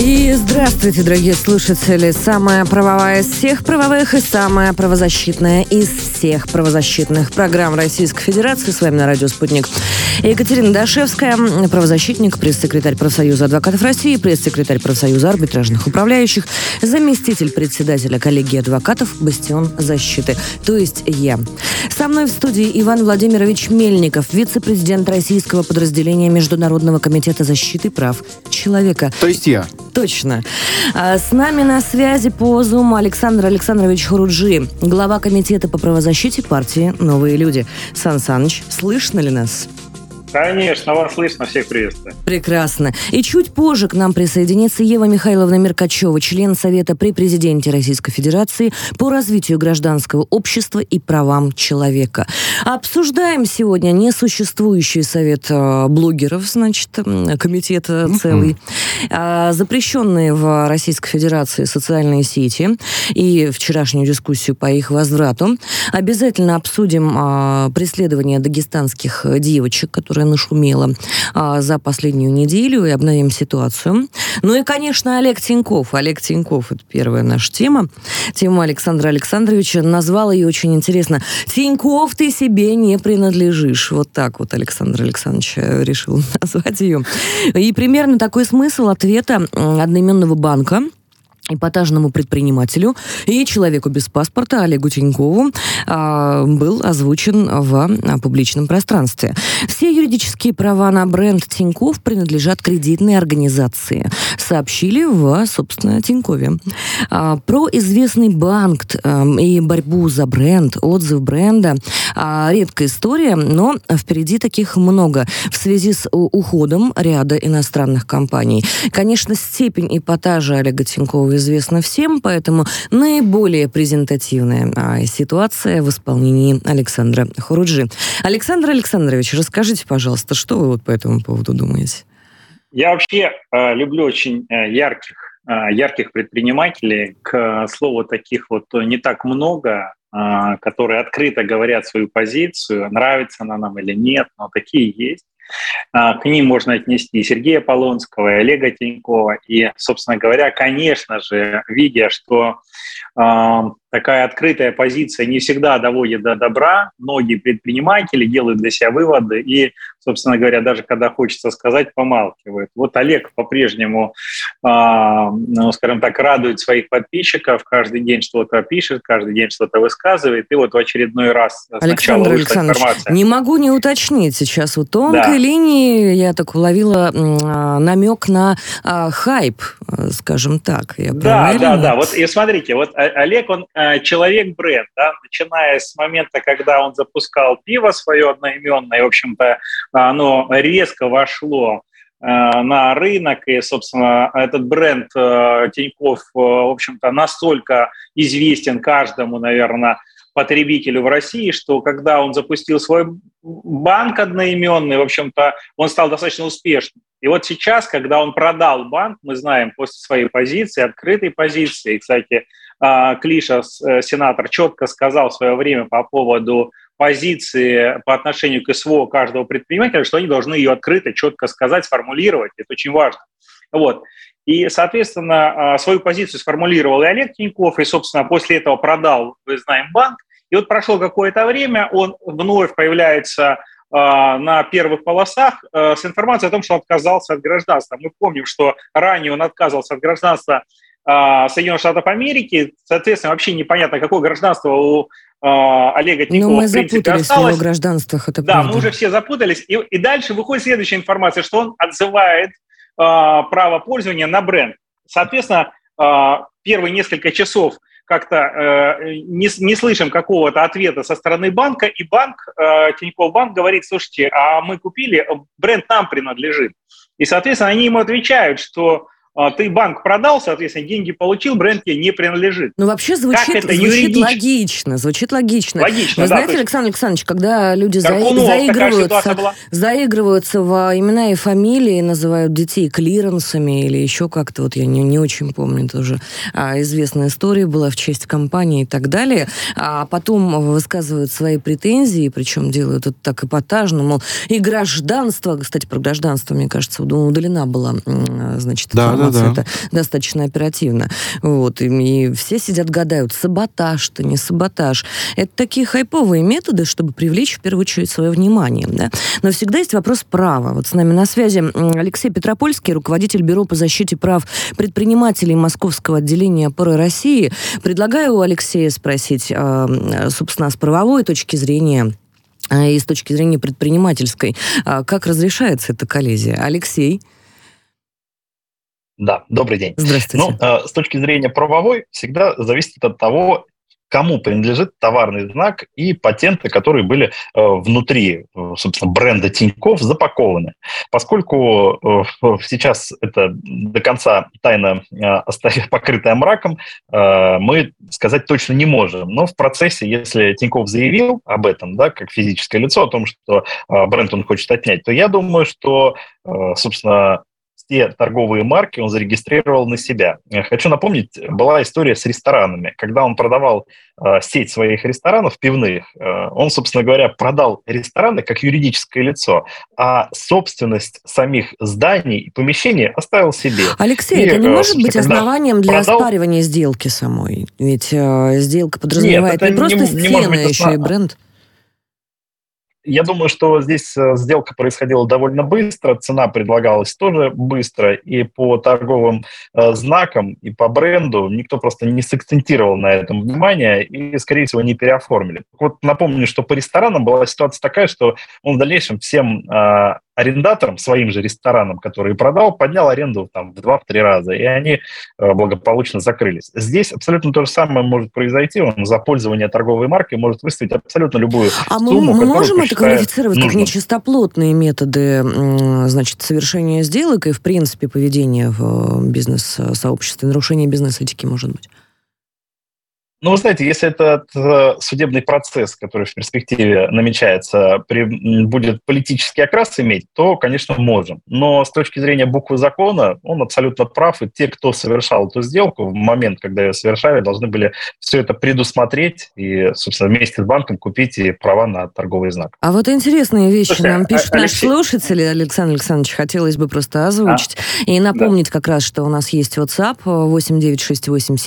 И здравствуйте, дорогие слушатели. Самая правовая из всех правовых и самая правозащитная из всех правозащитных программ Российской Федерации. С вами на радио «Спутник» Екатерина Дашевская, правозащитник, пресс-секретарь профсоюза адвокатов России, пресс-секретарь профсоюза арбитражных управляющих, заместитель председателя коллегии адвокатов «Бастион защиты», то есть я. Со мной в студии Иван Владимирович Мельников, вице-президент российского подразделения Международного комитета защиты прав человека. То есть я. Точно. А с нами на связи по Zoom Александр Александрович Хуруджи, глава комитета по правозащите партии «Новые люди». Сан Саныч, слышно ли нас? Конечно, вас слышно, всех приветствую. Прекрасно. И чуть позже к нам присоединится Ева Михайловна Меркачева, член Совета при президенте Российской Федерации по развитию гражданского общества и правам человека. Обсуждаем сегодня несуществующий совет э, блогеров, значит, комитет целый, а, запрещенные в Российской Федерации социальные сети и вчерашнюю дискуссию по их возврату. Обязательно обсудим а, преследование дагестанских девочек, которые которая нашумела а, за последнюю неделю, и обновим ситуацию. Ну и, конечно, Олег Тиньков. Олег Тиньков – это первая наша тема. Тема Александра Александровича. Назвал ее очень интересно. «Тиньков, ты себе не принадлежишь». Вот так вот Александр Александрович решил назвать ее. И примерно такой смысл ответа одноименного банка – эпатажному предпринимателю и человеку без паспорта Олегу Тинькову а, был озвучен в а, публичном пространстве. Все юридические права на бренд Тиньков принадлежат кредитной организации, сообщили в, собственно, Тинькове. А, про известный банк а, и борьбу за бренд, отзыв бренда а, редкая история, но впереди таких много в связи с уходом ряда иностранных компаний. Конечно, степень эпатажа Олега Тинькова известно всем, поэтому наиболее презентативная а, ситуация в исполнении Александра Хуруджи. Александр Александрович, расскажите, пожалуйста, что вы вот по этому поводу думаете? Я вообще э, люблю очень э, ярких, ярких предпринимателей. К слову, таких вот не так много, которые открыто говорят свою позицию, нравится она нам или нет, но такие есть. А, к ним можно отнести и Сергея Полонского, и Олега Тинькова. И, собственно говоря, конечно же, видя, что такая открытая позиция не всегда доводит до добра, многие предприниматели делают для себя выводы и, собственно говоря, даже когда хочется сказать, помалкивают. Вот Олег по-прежнему, ну, скажем так, радует своих подписчиков, каждый день что-то пишет, каждый день что-то высказывает, и вот в очередной раз Александр Александрович, информация. не могу не уточнить сейчас вот тонкой да. линии, я так уловила а, намек на а, хайп, скажем так. Я да, да, да. Вот и смотрите, вот Олег, он а, человек-бренд, да, начиная с момента, когда он запускал пиво свое одноименное, в общем-то, оно резко вошло на рынок, и, собственно, этот бренд Тиньков, в общем-то, настолько известен каждому, наверное, потребителю в России, что когда он запустил свой банк одноименный, в общем-то, он стал достаточно успешным. И вот сейчас, когда он продал банк, мы знаем после своей позиции, открытой позиции, кстати, а, Клиша, э, сенатор, четко сказал в свое время по поводу позиции по отношению к СВО каждого предпринимателя, что они должны ее открыто, четко сказать, сформулировать. Это очень важно. Вот. И, соответственно, а, свою позицию сформулировал и Олег Тиньков, и, собственно, после этого продал, вы знаем, банк. И вот прошло какое-то время, он вновь появляется а, на первых полосах а, с информацией о том, что он отказался от гражданства. Мы помним, что ранее он отказывался от гражданства Соединенных Штатов Америки. Соответственно, вообще непонятно, какое гражданство у Олега Тинькова, Но мы в принципе, запутались осталось. в его гражданствах, это Да, правда. мы уже все запутались. И, и дальше выходит следующая информация, что он отзывает а, право пользования на бренд. Соответственно, а, первые несколько часов как-то э, не, не слышим какого-то ответа со стороны банка, и банк, э, Тинькофф банк говорит, слушайте, а мы купили, бренд нам принадлежит. И, соответственно, они ему отвечают, что а, ты банк продал, соответственно, деньги получил, бренд тебе не принадлежит. Ну, вообще звучит, как это звучит логично, звучит логично. Логично, Вы да, знаете, Александр Александрович, когда люди Каркунов, заигрываются, заигрываются в имена и фамилии, называют детей клиренсами или еще как-то, вот я не, не очень помню, тоже а, известная история была в честь компании и так далее, а потом высказывают свои претензии, причем делают это так эпатажно, мол, и гражданство, кстати, про гражданство, мне кажется, удалена была, значит, да, информацию. Да, да. Это достаточно оперативно. Вот. И, и все сидят, гадают, саботаж-то, не саботаж. Это такие хайповые методы, чтобы привлечь в первую очередь свое внимание. Да? Но всегда есть вопрос права. Вот с нами на связи Алексей Петропольский, руководитель Бюро по защите прав предпринимателей Московского отделения ПР России. Предлагаю у Алексея спросить, а, собственно, с правовой точки зрения, а, и с точки зрения предпринимательской, а, как разрешается эта коллизия? Алексей? Да, добрый день. Здравствуйте. Ну, э, с точки зрения правовой, всегда зависит от того, кому принадлежит товарный знак и патенты, которые были э, внутри, э, собственно, бренда Тиньков запакованы. Поскольку сейчас это до конца тайна покрытая мраком, мы сказать точно не можем. Но в процессе, если Тиньков заявил об этом, да, как физическое лицо, о том, что бренд он хочет отнять, то я думаю, что, собственно, все торговые марки он зарегистрировал на себя. Хочу напомнить, была история с ресторанами. Когда он продавал э, сеть своих ресторанов пивных, э, он, собственно говоря, продал рестораны как юридическое лицо, а собственность самих зданий и помещений оставил себе. Алексей, и, это не э, может быть основанием для продал... оспаривания сделки самой? Ведь э, сделка подразумевает Нет, не просто не, стены, не а еще и бренд. Я думаю, что здесь э, сделка происходила довольно быстро, цена предлагалась тоже быстро, и по торговым э, знакам, и по бренду никто просто не сакцентировал на этом внимание и, скорее всего, не переоформили. Вот напомню, что по ресторанам была ситуация такая, что он в дальнейшем всем э, арендаторам, своим же ресторанам, которые продал, поднял аренду там в два-три раза, и они э, благополучно закрылись. Здесь абсолютно то же самое может произойти. Он за пользование торговой маркой может выставить абсолютно любую а сумму, мы, мы можем это квалифицировать нужным. как нечистоплотные методы значит, совершения сделок и, в принципе, поведения в бизнес-сообществе, нарушение бизнес-этики, может быть? Ну, вы знаете, если этот э, судебный процесс, который в перспективе намечается, при, будет политический окрас иметь, то, конечно, можем. Но с точки зрения буквы закона, он абсолютно прав, и те, кто совершал эту сделку, в момент, когда ее совершали, должны были все это предусмотреть и, собственно, вместе с банком купить и права на торговый знак. А вот интересные вещи Слушайте, нам пишут Алексей... наши слушатели, Александр Александрович, хотелось бы просто озвучить а? и напомнить да. как раз, что у нас есть WhatsApp 8968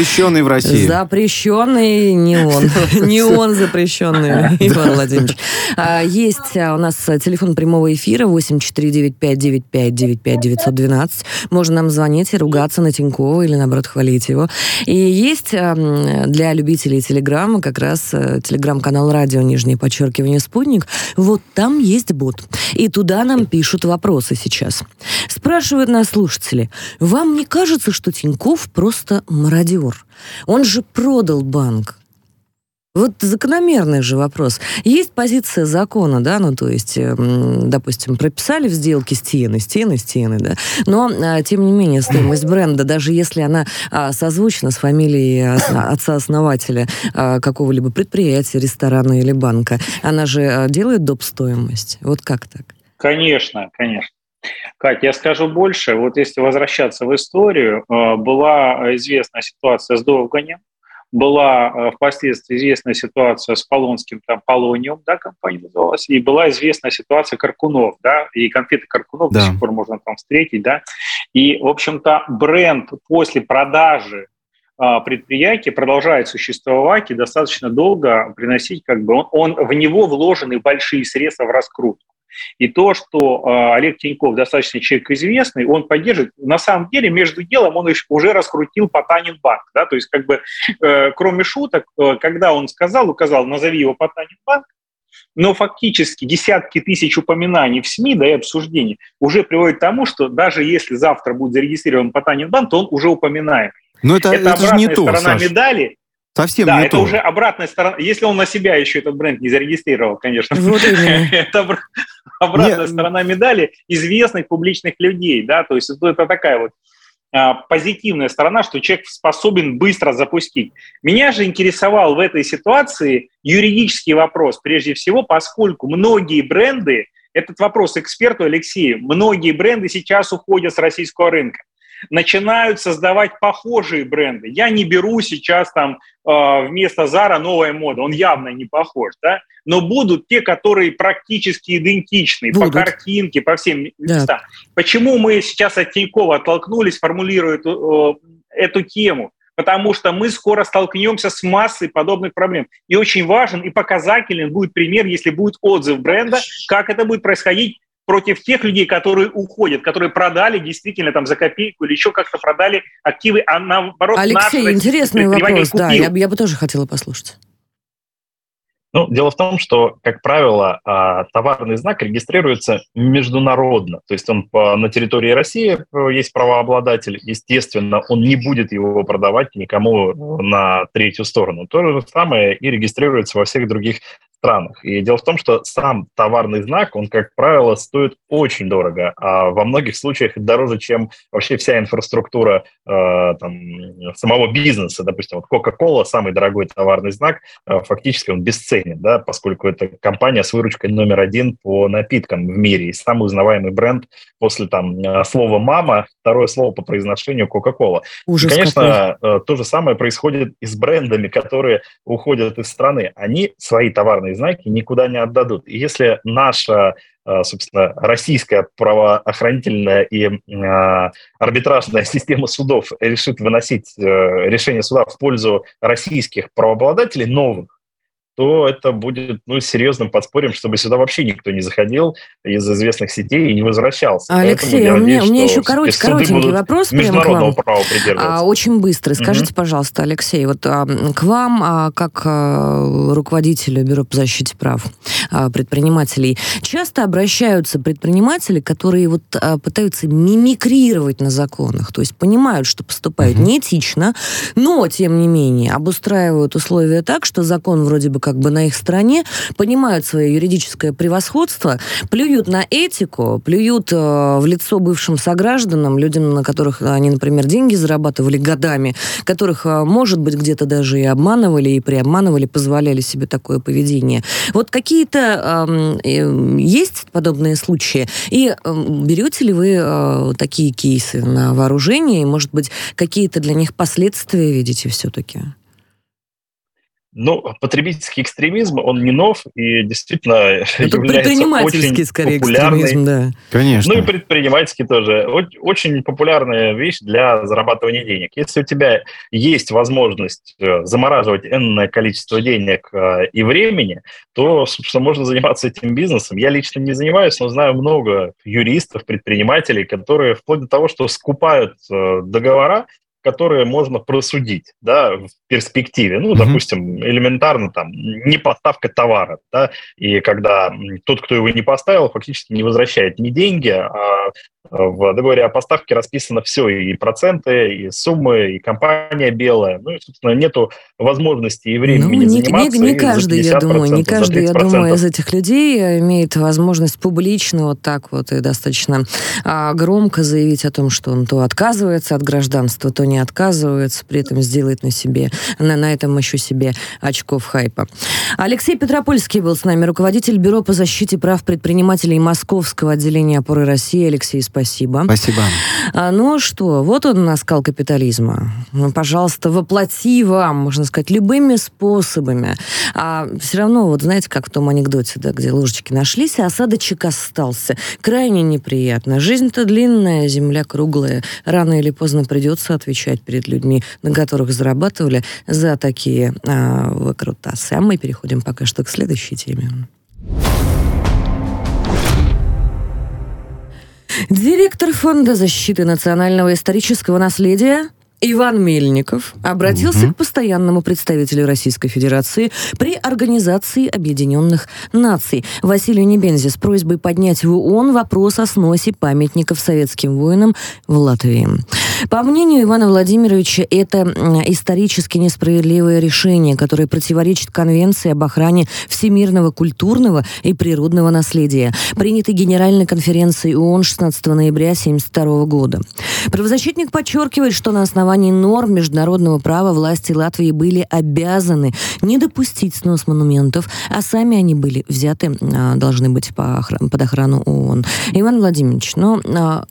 Запрещенный в России. Запрещенный не он. Не он запрещенный, Иван Владимирович. А, есть у нас телефон прямого эфира 8495-95-95-912. Можно нам звонить и ругаться на Тинькова или, наоборот, хвалить его. И есть а, для любителей Телеграма как раз телеграм-канал радио «Нижнее подчеркивание Спутник». Вот там есть бот. И туда нам пишут вопросы сейчас. Спрашивают нас слушатели. Вам не кажется, что Тиньков просто мародер? Партнер. Он же продал банк. Вот закономерный же вопрос. Есть позиция закона, да, ну, то есть, эм, допустим, прописали в сделке стены, стены, стены, да, но, а, тем не менее, стоимость бренда, даже если она а, созвучна с фамилией отца-основателя а, какого-либо предприятия, ресторана или банка, она же делает доп. стоимость. Вот как так? Конечно, конечно. Катя, я скажу больше. Вот если возвращаться в историю, э, была известная ситуация с Довганем, была э, впоследствии известная ситуация с Полонским, там, Полониум, да, компания называлась, и была известная ситуация Каркунов, да, и конфеты Каркунов да. до сих пор можно там встретить, да, и, в общем-то, бренд после продажи э, предприятия продолжает существовать и достаточно долго приносить, как бы, он, он в него вложены большие средства в раскрутку. И то, что э, Олег Тиньков достаточно человек известный, он поддерживает. На самом деле, между делом он уже раскрутил Потанин банк. Да? То есть, как бы, э, кроме шуток, э, когда он сказал, указал, назови его Потанин банк, но фактически десятки тысяч упоминаний в СМИ, да и обсуждений уже приводят к тому, что даже если завтра будет зарегистрирован Потанин банк, то он уже упоминает. Но это, это, это же не то, сторона Саш. медали, Совсем да, не это то. уже обратная сторона. Если он на себя еще этот бренд не зарегистрировал, конечно. Вот это обратная сторона медали известных публичных людей, да, то есть это такая вот а, позитивная сторона, что человек способен быстро запустить. Меня же интересовал в этой ситуации юридический вопрос, прежде всего, поскольку многие бренды, этот вопрос эксперту Алексею, многие бренды сейчас уходят с российского рынка начинают создавать похожие бренды. Я не беру сейчас там э, вместо Зара новая мода, он явно не похож, да, но будут те, которые практически идентичны будут. по картинке, по всем да. местам. Почему мы сейчас от Тинькова оттолкнулись, формулируя эту, эту тему? Потому что мы скоро столкнемся с массой подобных проблем. И очень важен и показательный будет пример, если будет отзыв бренда, как это будет происходить против тех людей, которые уходят, которые продали действительно там за копейку или еще как-то продали активы, а наоборот Алексей, наш интересный вопрос, да, я, я бы тоже хотела послушать. Ну, дело в том, что, как правило, а, товарный знак регистрируется международно. То есть он на территории России э, есть правообладатель. Естественно, он не будет его продавать никому на третью сторону. То же самое и регистрируется во всех других странах. И дело в том, что сам товарный знак, он, как правило, стоит очень дорого, а во многих случаях дороже, чем вообще вся инфраструктура э, там, самого бизнеса. Допустим, вот Coca-Cola, самый дорогой товарный знак, э, фактически он бесценен, да, поскольку это компания с выручкой номер один по напиткам в мире и самый узнаваемый бренд после там э, слова «мама», второе слово по произношению Coca-Cola. Ужас и, конечно, какой. Э, то же самое происходит и с брендами, которые уходят из страны. Они свои товарные товарные знаки никуда не отдадут. И если наша э, собственно, российская правоохранительная и э, арбитражная система судов решит выносить э, решение суда в пользу российских правообладателей новых, то это будет ну, серьезным подспорьем, чтобы сюда вообще никто не заходил из известных сетей и не возвращался. Алексей, у меня, у меня еще корот, коротенький вопрос прямо к вам. Права а, очень быстрый. Скажите, угу. пожалуйста, Алексей, вот а, к вам, а, как а, руководителю Бюро по защите прав а, предпринимателей, часто обращаются предприниматели, которые вот а, пытаются мимикрировать на законах, то есть понимают, что поступают угу. неэтично, но, тем не менее, обустраивают условия так, что закон вроде бы как как бы на их стороне, понимают свое юридическое превосходство, плюют на этику, плюют э, в лицо бывшим согражданам, людям, на которых они, например, деньги зарабатывали годами, которых, э, может быть, где-то даже и обманывали, и приобманывали, позволяли себе такое поведение. Вот какие-то э, есть подобные случаи? И э, берете ли вы э, такие кейсы на вооружение? И, может быть, какие-то для них последствия видите все-таки? Ну, потребительский экстремизм, он не нов и действительно Это является очень скорее популярной. экстремизм, да. Конечно. Ну и предпринимательский тоже. Очень популярная вещь для зарабатывания денег. Если у тебя есть возможность э, замораживать энное количество денег э, и времени, то, собственно, можно заниматься этим бизнесом. Я лично не занимаюсь, но знаю много юристов, предпринимателей, которые вплоть до того, что скупают э, договора которые можно просудить да, в перспективе. Ну, mm-hmm. допустим, элементарно там не поставка товара, да, и когда тот, кто его не поставил, фактически не возвращает ни деньги, а в договоре о поставке расписано все, и проценты, и суммы, и компания белая. Ну, и, собственно, нету возможности и времени ну, не, заниматься. Не, не каждый, я думаю, не каждый, я думаю, из этих людей имеет возможность публично вот так вот и достаточно а, громко заявить о том, что он то отказывается от гражданства, то не отказывается, при этом сделает на себе, на, на этом еще себе очков хайпа. Алексей Петропольский был с нами, руководитель Бюро по защите прав предпринимателей Московского отделения опоры России. Алексей, спасибо. Спасибо. А, ну что, вот он наскал капитализма. Ну, пожалуйста, воплоти вам, можно сказать, любыми способами. А все равно, вот знаете, как в том анекдоте, да, где ложечки нашлись, а осадочек остался. Крайне неприятно. Жизнь-то длинная, земля круглая. Рано или поздно придется отвечать перед людьми, на которых зарабатывали за такие а, выкрутасы. А мы переходим пока что к следующей теме. Директор Фонда защиты национального исторического наследия Иван Мельников обратился угу. к постоянному представителю Российской Федерации при Организации Объединенных Наций Василию Небензе с просьбой поднять в ООН вопрос о сносе памятников советским воинам в Латвии. По мнению Ивана Владимировича, это исторически несправедливое решение, которое противоречит Конвенции об охране всемирного культурного и природного наследия, принятой Генеральной конференцией ООН 16 ноября 1972 года. Правозащитник подчеркивает, что на основании норм международного права власти Латвии были обязаны не допустить снос монументов, а сами они были взяты, а, должны быть по под охрану ООН. Иван Владимирович, ну,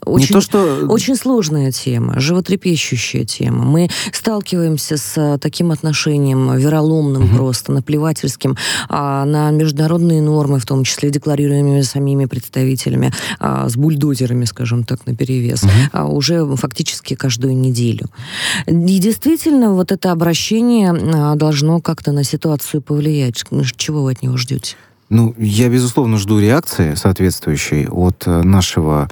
очень, то, что... очень сложная тема животрепещущая тема. Мы сталкиваемся с таким отношением вероломным угу. просто, наплевательским а, на международные нормы, в том числе декларируемыми самими представителями, а, с бульдозерами, скажем так, на перевес, угу. а, уже фактически каждую неделю. И действительно, вот это обращение а, должно как-то на ситуацию повлиять. Чего вы от него ждете? Ну, я, безусловно, жду реакции соответствующей от э, нашего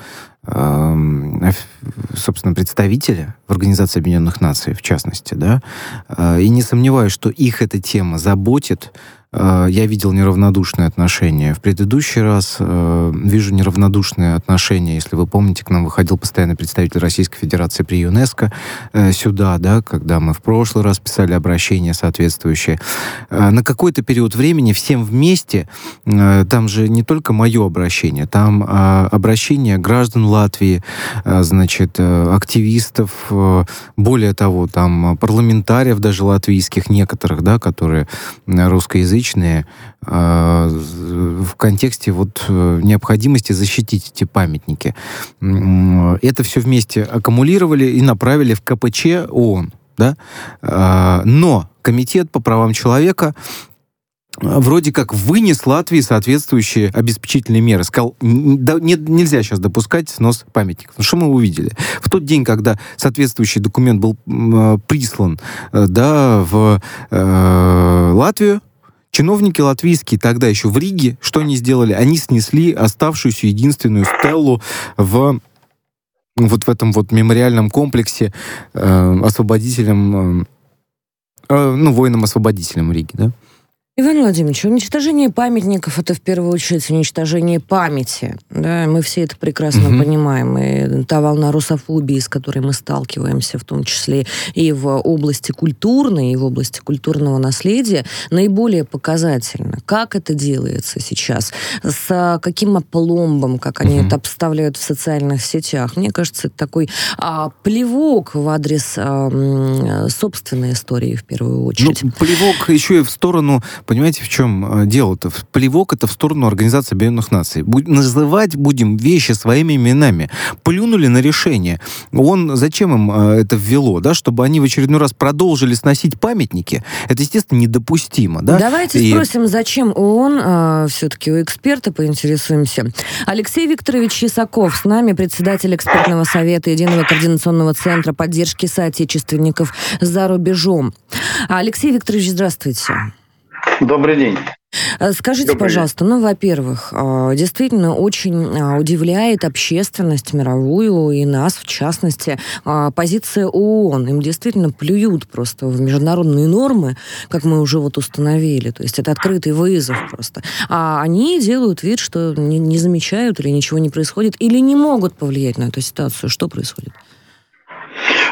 собственно, представители в Организации Объединенных Наций, в частности, да, а, и не сомневаюсь, что их эта тема заботит, Э, я видел неравнодушное отношение. В предыдущий раз э, вижу неравнодушное отношение. Если вы помните, к нам выходил постоянный представитель Российской Федерации при ЮНЕСКО э, сюда, да, когда мы в прошлый раз писали обращение соответствующее. На какой-то период времени всем вместе, там же не только мое обращение, там обращение граждан Латвии, значит, активистов, более того, там парламентариев даже латвийских некоторых, да, которые русскоязычные русскоязычные э, в контексте вот э, необходимости защитить эти памятники. Это все вместе аккумулировали и направили в КПЧ ООН. Да? Э, но Комитет по правам человека вроде как вынес Латвии соответствующие обеспечительные меры. Сказал, да, не, нельзя сейчас допускать снос памятников. Ну, что мы увидели? В тот день, когда соответствующий документ был э, прислан э, да, в э, Латвию, Чиновники латвийские тогда еще в Риге, что они сделали? Они снесли оставшуюся единственную стеллу в вот в этом вот мемориальном комплексе э, освободителям, э, э ну, воинам-освободителям Риги, да? Иван Владимирович, уничтожение памятников это в первую очередь уничтожение памяти. Да? Мы все это прекрасно угу. понимаем. И та волна русофобии, с которой мы сталкиваемся, в том числе и в области культурной, и в области культурного наследия, наиболее показательно. Как это делается сейчас? С каким опломбом, как они угу. это обставляют в социальных сетях? Мне кажется, это такой а, плевок в адрес а, собственной истории в первую очередь. Ну, плевок еще и в сторону Понимаете, в чем э, дело-то? Плевок это в сторону Организации Объединенных Наций. Будь, называть будем вещи своими именами. Плюнули на решение. Он зачем им э, это ввело, да? Чтобы они в очередной раз продолжили сносить памятники. Это, естественно, недопустимо, да? Давайте И... спросим, зачем ООН, э, все-таки у эксперта поинтересуемся. Алексей Викторович Ясаков с нами, председатель экспертного совета Единого координационного центра поддержки соотечественников за рубежом. Алексей Викторович, здравствуйте. Добрый день. Э, скажите, Добрый пожалуйста, день. ну, во-первых, э, действительно очень э, удивляет общественность мировую и нас, в частности, позиция ООН. Им действительно плюют просто в международные нормы, как мы уже вот установили. То есть это открытый вызов просто. А они делают вид, что не, не замечают или ничего не происходит, или не могут повлиять на эту ситуацию. Что происходит?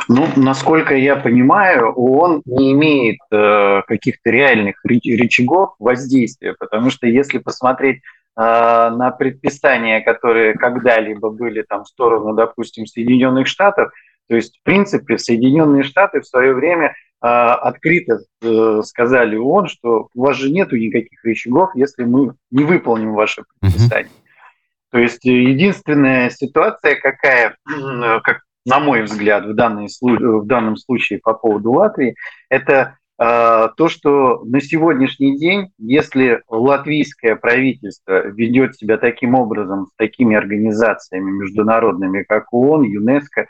Ну, насколько я понимаю, ООН не имеет э, каких-то реальных рычагов воздействия, потому что если посмотреть э, на предписания, которые когда-либо были там в сторону, допустим, Соединенных Штатов, то есть, в принципе, Соединенные Штаты в свое время э, открыто э, сказали ООН, что у вас же нету никаких рычагов, если мы не выполним ваши предписания. Mm-hmm. То есть единственная ситуация, какая, как на мой взгляд, в, данный, в данном случае по поводу Латвии, это э, то, что на сегодняшний день, если латвийское правительство ведет себя таким образом с такими организациями международными, как ООН, ЮНЕСКО,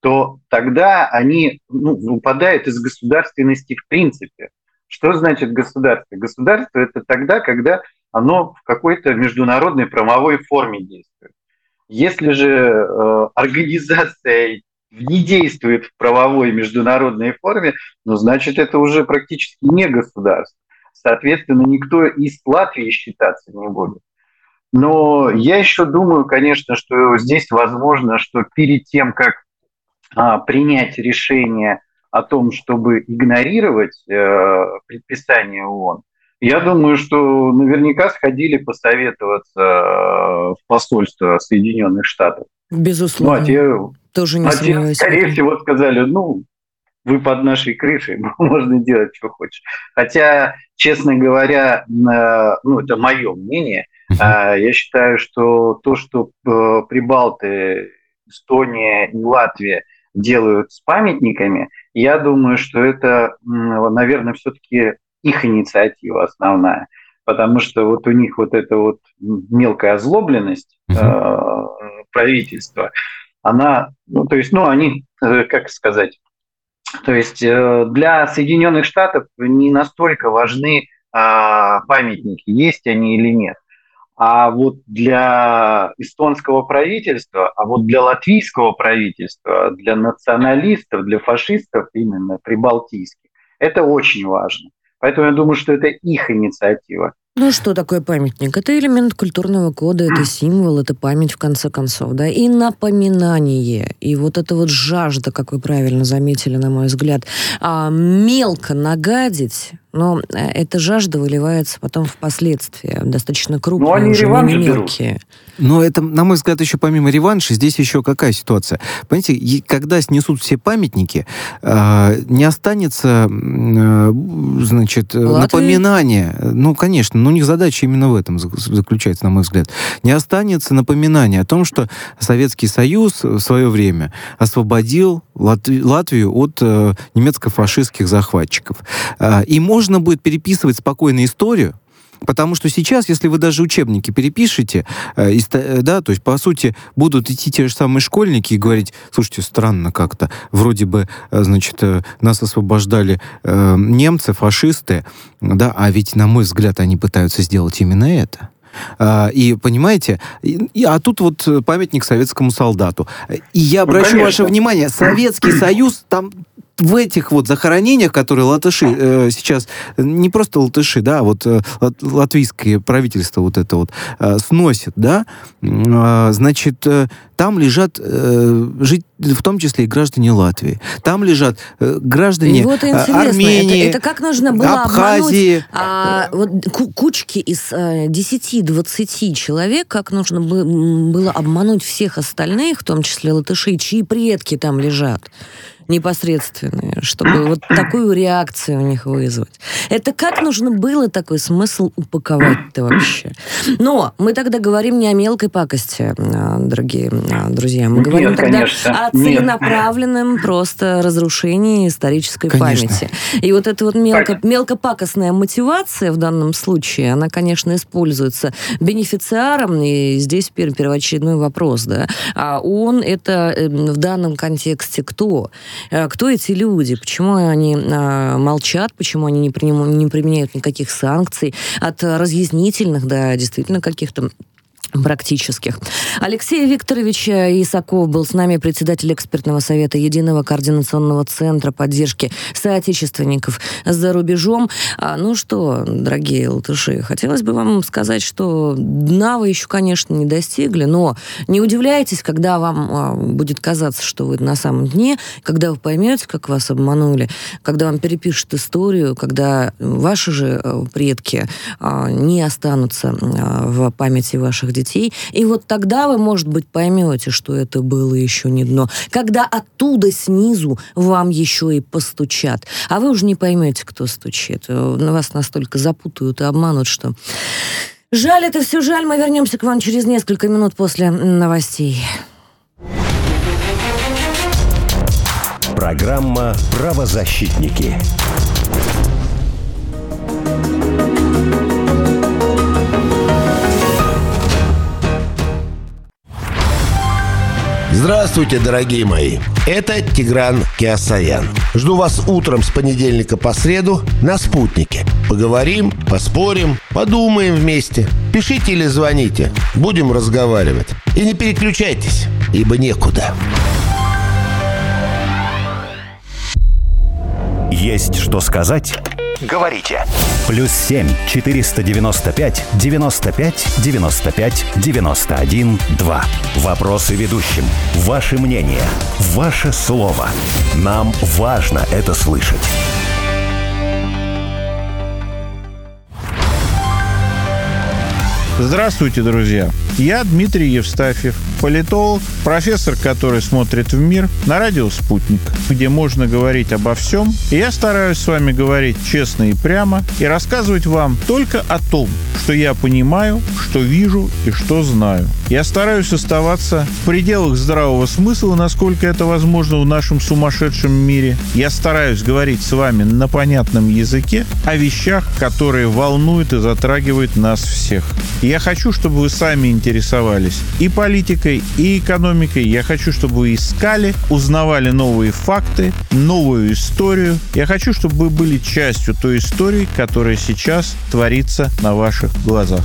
то тогда они ну, выпадают из государственности в принципе. Что значит государство? Государство это тогда, когда оно в какой-то международной правовой форме действует. Если же э, организация не действует в правовой международной форме, ну, значит, это уже практически не государство. Соответственно, никто из Латвии считаться не будет. Но я еще думаю, конечно, что здесь возможно, что перед тем, как а, принять решение о том, чтобы игнорировать э, предписание ООН, я думаю, что наверняка сходили посоветоваться э, в посольство Соединенных Штатов. Безусловно. Ну, а те, Тоже не а те, скорее всего, сказали, ну, вы под нашей крышей, можно делать, что хочешь. Хотя, честно говоря, ну, это мое мнение, uh-huh. я считаю, что то, что э, Прибалты, Эстония и Латвия делают с памятниками, я думаю, что это, наверное, все-таки их инициатива основная. Потому что вот у них вот эта вот мелкая озлобленность uh-huh. правительства, она, ну, то есть, ну, они, э, как сказать, то есть э, для Соединенных Штатов не настолько важны а, памятники, есть они или нет. А вот для эстонского правительства, а вот для латвийского правительства, для националистов, для фашистов именно прибалтийских, это очень важно. Поэтому я думаю, что это их инициатива. Ну, что такое памятник? Это элемент культурного кода, это символ, это память, в конце концов, да, и напоминание. И вот эта вот жажда, как вы правильно заметили, на мой взгляд, а, мелко нагадить, но э, эта жажда выливается потом впоследствии, достаточно крупные, ну, они уже не мелкие. Берут. Но это, на мой взгляд, еще помимо реванша, здесь еще какая ситуация? Понимаете, когда снесут все памятники, э, не останется, э, значит, Латвии? напоминания. Ну, конечно, но у них задача именно в этом заключается, на мой взгляд. Не останется напоминания о том, что Советский Союз в свое время освободил Латвию от э, немецко-фашистских захватчиков. Э, и можно будет переписывать спокойно историю, Потому что сейчас, если вы даже учебники перепишете, э, э, да, то есть, по сути, будут идти те же самые школьники и говорить, слушайте, странно как-то, вроде бы, э, значит, э, нас освобождали э, немцы, фашисты, да, а ведь, на мой взгляд, они пытаются сделать именно это. А, и понимаете, и, а тут вот памятник советскому солдату. И я ну, обращу ну, ваше внимание, Советский Союз там в этих вот захоронениях, которые латыши э, сейчас, не просто латыши, да, вот э, латвийское правительство вот это вот э, сносит, да, э, значит, э, там лежат э, жить, в том числе и граждане Латвии. Там лежат э, граждане вот э, Армении, это, это как нужно было Абхазии. А, вот кучки из э, 10-20 человек, как нужно было обмануть всех остальных, в том числе латышей, чьи предки там лежат непосредственные, чтобы вот такую реакцию у них вызвать. Это как нужно было такой смысл упаковать-то вообще? Но мы тогда говорим не о мелкой пакости, а, дорогие а, друзья. Мы говорим Нет, тогда конечно. о целенаправленном Нет. просто разрушении исторической конечно. памяти. И вот эта вот мелко, мелкопакостная мотивация в данном случае, она, конечно, используется бенефициаром, и здесь первоочередной вопрос, да, а он это эм, в данном контексте кто? Э, кто эти люди, почему они а, молчат, почему они не, приним, применяют никаких санкций, от разъяснительных до действительно каких-то практических. Алексей Викторович Исаков был с нами, председатель экспертного совета Единого координационного центра поддержки соотечественников за рубежом. А, ну что, дорогие латыши, хотелось бы вам сказать, что дна вы еще, конечно, не достигли, но не удивляйтесь, когда вам а, будет казаться, что вы на самом дне, когда вы поймете, как вас обманули, когда вам перепишут историю, когда ваши же э, предки а, не останутся а, в памяти ваших детей. И вот тогда вы, может быть, поймете, что это было еще не дно. Когда оттуда снизу вам еще и постучат. А вы уже не поймете, кто стучит. Э, на вас настолько запутают и обманут, что... Жаль, это все жаль. Мы вернемся к вам через несколько минут после новостей. Программа «Правозащитники». Здравствуйте, дорогие мои! Это Тигран Киасаян. Жду вас утром с понедельника по среду на «Спутнике». Поговорим, поспорим, подумаем вместе. Пишите или звоните. Будем разговаривать. И не переключайтесь, ибо некуда. Есть что сказать? Говорите. Плюс 7 495 95 95 91 2. Вопросы ведущим. Ваше мнение. Ваше слово. Нам важно это слышать. Здравствуйте, друзья! Я Дмитрий Евстафьев, политолог, профессор, который смотрит в мир на радио «Спутник», где можно говорить обо всем. И я стараюсь с вами говорить честно и прямо и рассказывать вам только о том, что я понимаю, что вижу и что знаю. Я стараюсь оставаться в пределах здравого смысла, насколько это возможно в нашем сумасшедшем мире. Я стараюсь говорить с вами на понятном языке о вещах, которые волнуют и затрагивают нас всех. Я хочу, чтобы вы сами интересовались и политикой, и экономикой. Я хочу, чтобы вы искали, узнавали новые факты, новую историю. Я хочу, чтобы вы были частью той истории, которая сейчас творится на ваших глазах.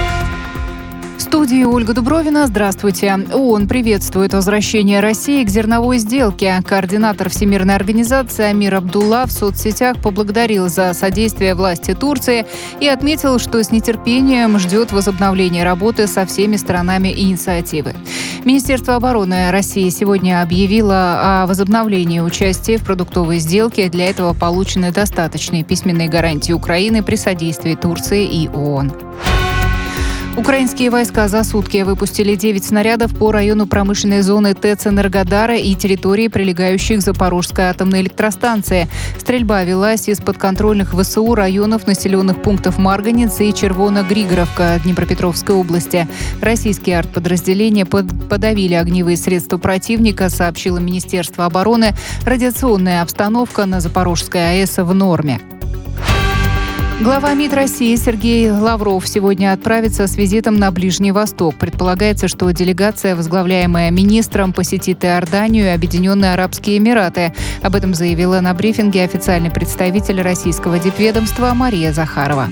студии Ольга Дубровина. Здравствуйте. ООН приветствует возвращение России к зерновой сделке. Координатор Всемирной организации Амир Абдулла в соцсетях поблагодарил за содействие власти Турции и отметил, что с нетерпением ждет возобновления работы со всеми сторонами инициативы. Министерство обороны России сегодня объявило о возобновлении участия в продуктовой сделке. Для этого получены достаточные письменные гарантии Украины при содействии Турции и ООН. Украинские войска за сутки выпустили 9 снарядов по району промышленной зоны ТЭЦ Энергодара и территории, прилегающих к Запорожской атомной электростанции. Стрельба велась из подконтрольных ВСУ районов населенных пунктов Марганец и Червона-Григоровка Днепропетровской области. Российские артподразделения подавили огневые средства противника, сообщило Министерство обороны. Радиационная обстановка на Запорожской АЭС в норме. Глава МИД России Сергей Лавров сегодня отправится с визитом на Ближний Восток. Предполагается, что делегация, возглавляемая министром, посетит Иорданию и Объединенные Арабские Эмираты. Об этом заявила на брифинге официальный представитель российского дипведомства Мария Захарова.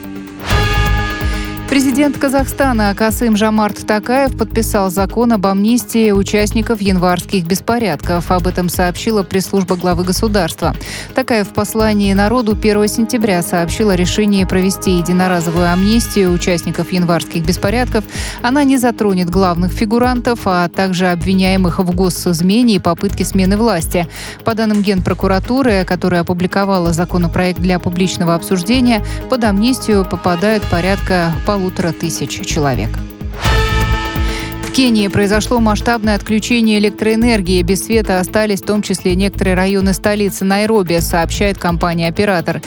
Президент Казахстана Касым Жамарт Такаев подписал закон об амнистии участников январских беспорядков. Об этом сообщила пресс-служба главы государства. Такаев в послании народу 1 сентября сообщил о решении провести единоразовую амнистию участников январских беспорядков. Она не затронет главных фигурантов, а также обвиняемых в госизмене и попытке смены власти. По данным Генпрокуратуры, которая опубликовала законопроект для публичного обсуждения, под амнистию попадают порядка полутора полутора тысяч человек. В Кении произошло масштабное отключение электроэнергии. Без света остались в том числе некоторые районы столицы Найроби, сообщает компания-оператор.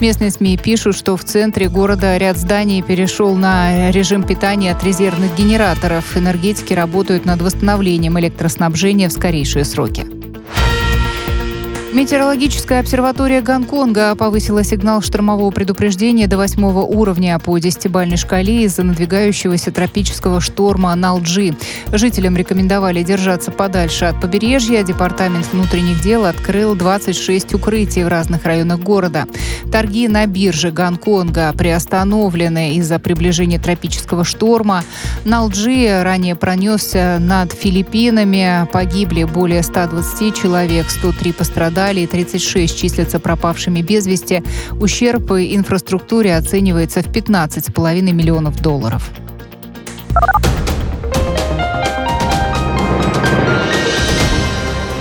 Местные СМИ пишут, что в центре города ряд зданий перешел на режим питания от резервных генераторов. Энергетики работают над восстановлением электроснабжения в скорейшие сроки. Метеорологическая обсерватория Гонконга повысила сигнал штормового предупреждения до восьмого уровня по десятибальной шкале из-за надвигающегося тропического шторма Налджи. Жителям рекомендовали держаться подальше от побережья. Департамент внутренних дел открыл 26 укрытий в разных районах города. Торги на бирже Гонконга приостановлены из-за приближения тропического шторма. Налджи ранее пронесся над Филиппинами. Погибли более 120 человек, 103 пострадали пострадали, 36 числятся пропавшими без вести. Ущерб инфраструктуре оценивается в 15,5 миллионов долларов.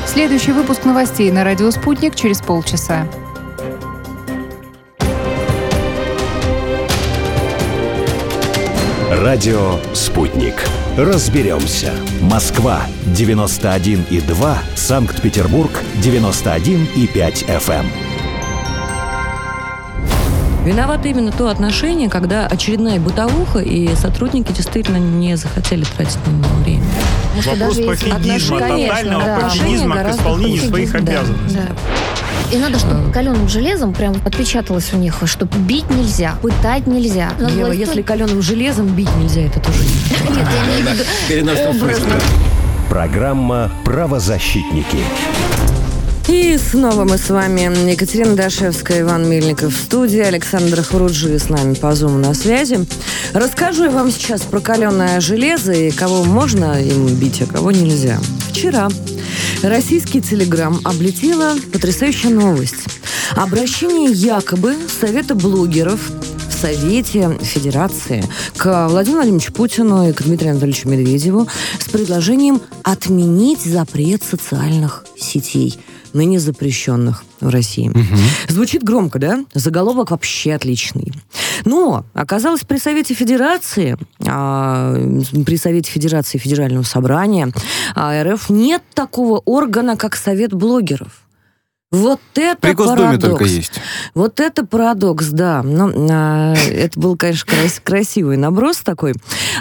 Следующий выпуск новостей на радио «Спутник» через полчаса. Радио «Спутник». Разберемся. Москва, 91,2. Санкт-Петербург, 91,5 FM. Виновато именно то отношение, когда очередная бытовуха, и сотрудники действительно не захотели тратить на него время. Вопрос пофигизма, тотального да, пофигизма к исполнению своих обязанностей. Да. И надо, чтобы каленым железом прям отпечаталось у них, что бить нельзя, пытать нельзя. Ева, если каленым железом бить нельзя, это тоже Нет, я имею в виду образно. Программа «Правозащитники». И снова мы с вами. Екатерина Дашевская, Иван Мельников в студии. Александр Хуруджи с нами по Zoom на связи. Расскажу я вам сейчас про каленое железо и кого можно им бить, а кого нельзя. Вчера российский телеграм облетела потрясающая новость. Обращение якобы Совета блогеров Совете Федерации к Владимиру Владимировичу Путину и к Дмитрию Анатольевичу Медведеву с предложением отменить запрет социальных сетей – ныне запрещенных в России. Угу. Звучит громко, да? Заголовок вообще отличный. Но оказалось при Совете Федерации, а, при Совете Федерации Федерального собрания а, РФ нет такого органа, как Совет блогеров. Вот это При парадокс. только есть. Вот это парадокс, да. Но, ну, а, это был, конечно, крас- красивый наброс такой.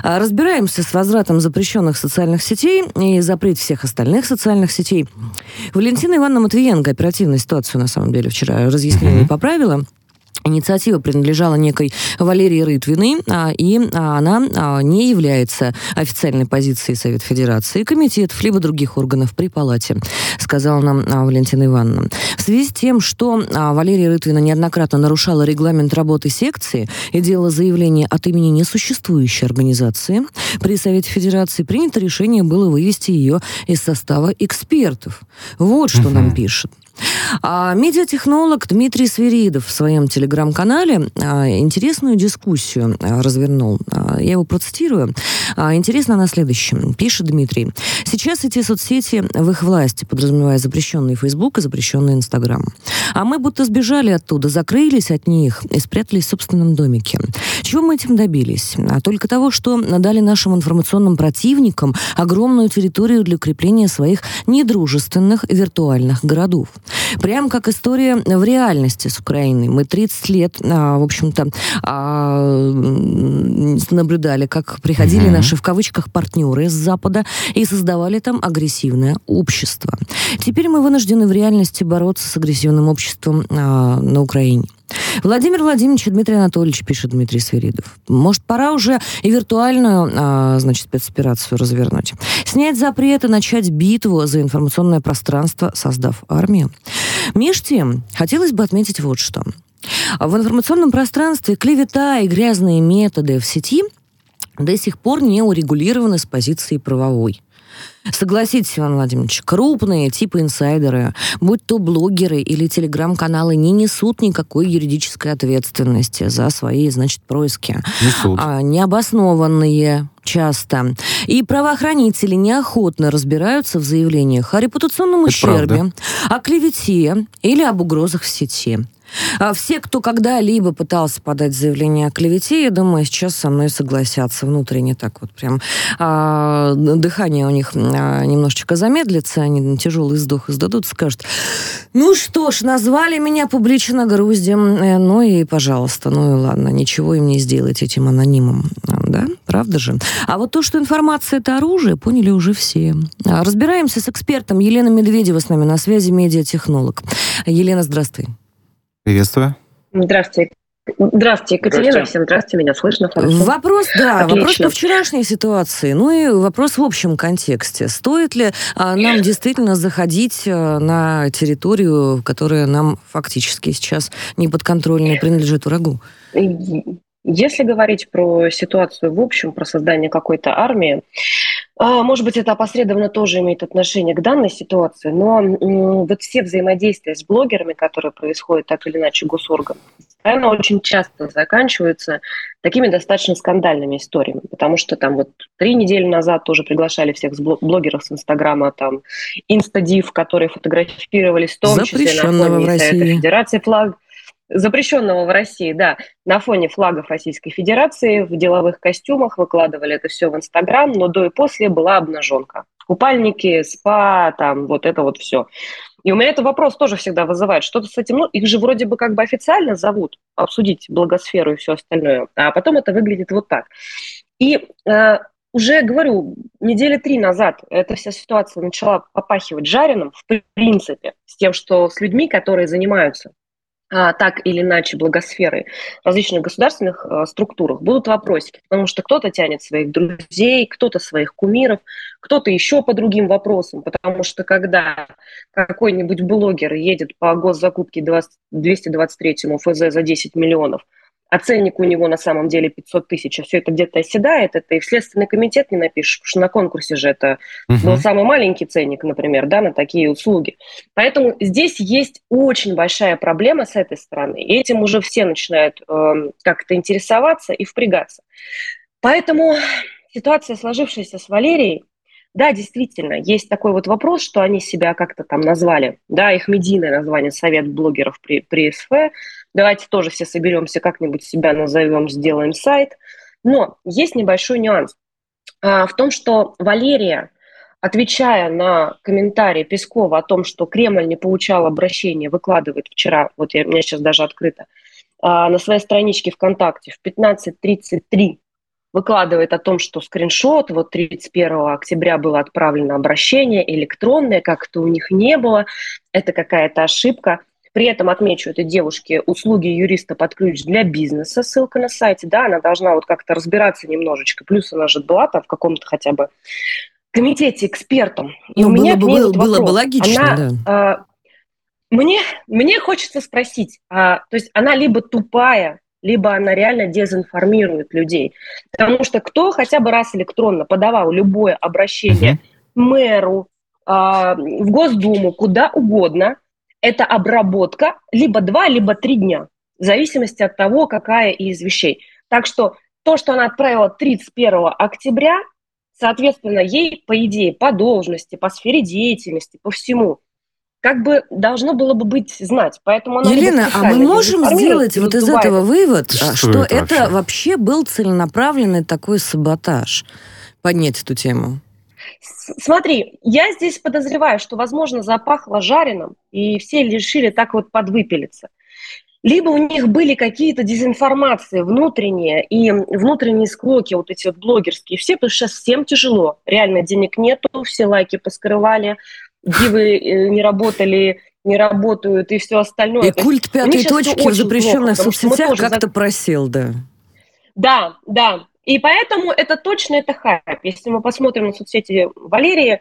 А, разбираемся с возвратом запрещенных социальных сетей и запрет всех остальных социальных сетей. Валентина Ивановна Матвиенко оперативную ситуацию, на самом деле, вчера разъяснила и поправила. Инициатива принадлежала некой Валерии Рытвиной, а, и а, она а, не является официальной позицией Совета Федерации, комитетов, либо других органов при палате, сказала нам Валентина Ивановна. В связи с тем, что Валерия Рытвина неоднократно нарушала регламент работы секции и делала заявление от имени несуществующей организации, при Совете Федерации принято решение было вывести ее из состава экспертов. Вот что угу. нам пишет. А медиатехнолог Дмитрий Свиридов в своем телеграм-канале а, интересную дискуссию а, развернул. А, я его процитирую. Интересно она следующем. Пишет Дмитрий. Сейчас эти соцсети в их власти, подразумевая запрещенный Facebook и запрещенный Instagram. А мы будто сбежали оттуда, закрылись от них и спрятались в собственном домике. Чего мы этим добились? А только того, что дали нашим информационным противникам огромную территорию для укрепления своих недружественных виртуальных городов. Прям как история в реальности с Украиной. Мы 30 лет, а, в общем-то, а, наблюдали, как приходили mm-hmm. наши, в кавычках, партнеры из Запада и создавали там агрессивное общество. Теперь мы вынуждены в реальности бороться с агрессивным обществом а, на Украине. Владимир Владимирович и Дмитрий Анатольевич, пишет Дмитрий Свиридов. Может, пора уже и виртуальную, а, значит, спецоперацию развернуть. Снять запреты, начать битву за информационное пространство, создав армию. Меж тем, хотелось бы отметить вот что. В информационном пространстве клевета и грязные методы в сети до сих пор не урегулированы с позиции правовой. Согласитесь, Иван Владимирович, крупные типа инсайдеры, будь то блогеры или телеграм-каналы, не несут никакой юридической ответственности за свои, значит, происки. Несут. А, необоснованные часто. И правоохранители неохотно разбираются в заявлениях о репутационном Это ущербе, правда. о клевете или об угрозах в сети. А все, кто когда-либо пытался подать заявление о клевете, я думаю, сейчас со мной согласятся внутренне так вот прям. А, дыхание у них а, немножечко замедлится, они тяжелый вздох издадут, скажут, ну что ж, назвали меня публично груздем, э, ну и пожалуйста, ну и ладно, ничего им не сделать этим анонимом, да, правда же? А вот то, что информация это оружие, поняли уже все. А, разбираемся с экспертом Елена Медведева с нами на связи, медиатехнолог. Елена, здравствуй. Приветствую. Здравствуйте. Здравствуйте, Екатерина. Здравствуйте. Всем здравствуйте, меня слышно хорошо? Вопрос, да, Отлично. вопрос по вчерашней ситуации. Ну и вопрос в общем контексте. Стоит ли а, нам действительно заходить а, на территорию, которая нам фактически сейчас не подконтрольна принадлежит врагу? Если говорить про ситуацию в общем, про создание какой-то армии, а, может быть, это опосредованно тоже имеет отношение к данной ситуации, но вот все взаимодействия с блогерами, которые происходят так или иначе госорганами, оно очень часто заканчивается такими достаточно скандальными историями, потому что там вот три недели назад тоже приглашали всех блогеров с Инстаграма, там, Инстадив, которые фотографировались в том числе на фоне Совета Федерации флаг, запрещенного в России, да, на фоне флагов Российской Федерации в деловых костюмах выкладывали это все в Инстаграм, но до и после была обнаженка. Купальники, спа, там, вот это вот все. И у меня этот вопрос тоже всегда вызывает, что-то с этим, ну, их же вроде бы как бы официально зовут обсудить благосферу и все остальное, а потом это выглядит вот так. И э, уже, говорю, недели три назад эта вся ситуация начала попахивать жареным, в принципе, с тем, что с людьми, которые занимаются так или иначе благосферы различных государственных а, структурах будут вопросики, потому что кто-то тянет своих друзей, кто-то своих кумиров, кто-то еще по другим вопросам, потому что когда какой-нибудь блогер едет по госзакупке 20, 223 ФЗ за 10 миллионов, а ценник у него на самом деле 500 тысяч, а все это где-то оседает, это и в Следственный комитет не напишешь, потому что на конкурсе же это угу. был самый маленький ценник, например, да, на такие услуги. Поэтому здесь есть очень большая проблема с этой стороны, и этим уже все начинают э, как-то интересоваться и впрягаться. Поэтому ситуация, сложившаяся с Валерией, да, действительно, есть такой вот вопрос, что они себя как-то там назвали, да, их медийное название «Совет блогеров при, при СФ», Давайте тоже все соберемся, как-нибудь себя назовем, сделаем сайт. Но есть небольшой нюанс а, в том, что Валерия, отвечая на комментарий Пескова о том, что Кремль не получал обращения, выкладывает вчера, вот я, у меня сейчас даже открыто, а, на своей страничке ВКонтакте в 15.33 выкладывает о том, что скриншот, вот 31 октября было отправлено обращение электронное, как-то у них не было, это какая-то ошибка. При этом отмечу этой девушке услуги юриста под ключ для бизнеса, ссылка на сайте, да, она должна вот как-то разбираться немножечко, плюс она же была там в каком-то хотя бы комитете экспертом. И ну, у меня было, было, вот было бы логично, она, да. А, мне, мне хочется спросить, а, то есть она либо тупая, либо она реально дезинформирует людей. Потому что кто хотя бы раз электронно подавал любое обращение uh-huh. мэру, а, в Госдуму, куда угодно, это обработка либо два, либо три дня, в зависимости от того, какая из вещей. Так что то, что она отправила 31 октября, соответственно, ей, по идее, по должности, по сфере деятельности, по всему, как бы должно было бы быть знать. Поэтому она Елена, а мы можем сделать вот из этого вывод, что, что это, это вообще? вообще был целенаправленный такой саботаж? Поднять эту тему. Смотри, я здесь подозреваю, что, возможно, запахло жареным, и все решили так вот подвыпилиться. Либо у них были какие-то дезинформации внутренние и внутренние склоки, вот эти вот блогерские, все, потому что сейчас всем тяжело. Реально денег нету, все лайки поскрывали, дивы э, не работали, не работают и все остальное. И культ пятой точки в запрещенных соцсетях как-то просел, да. Да, да. И поэтому это точно это хайп. Если мы посмотрим на соцсети Валерии,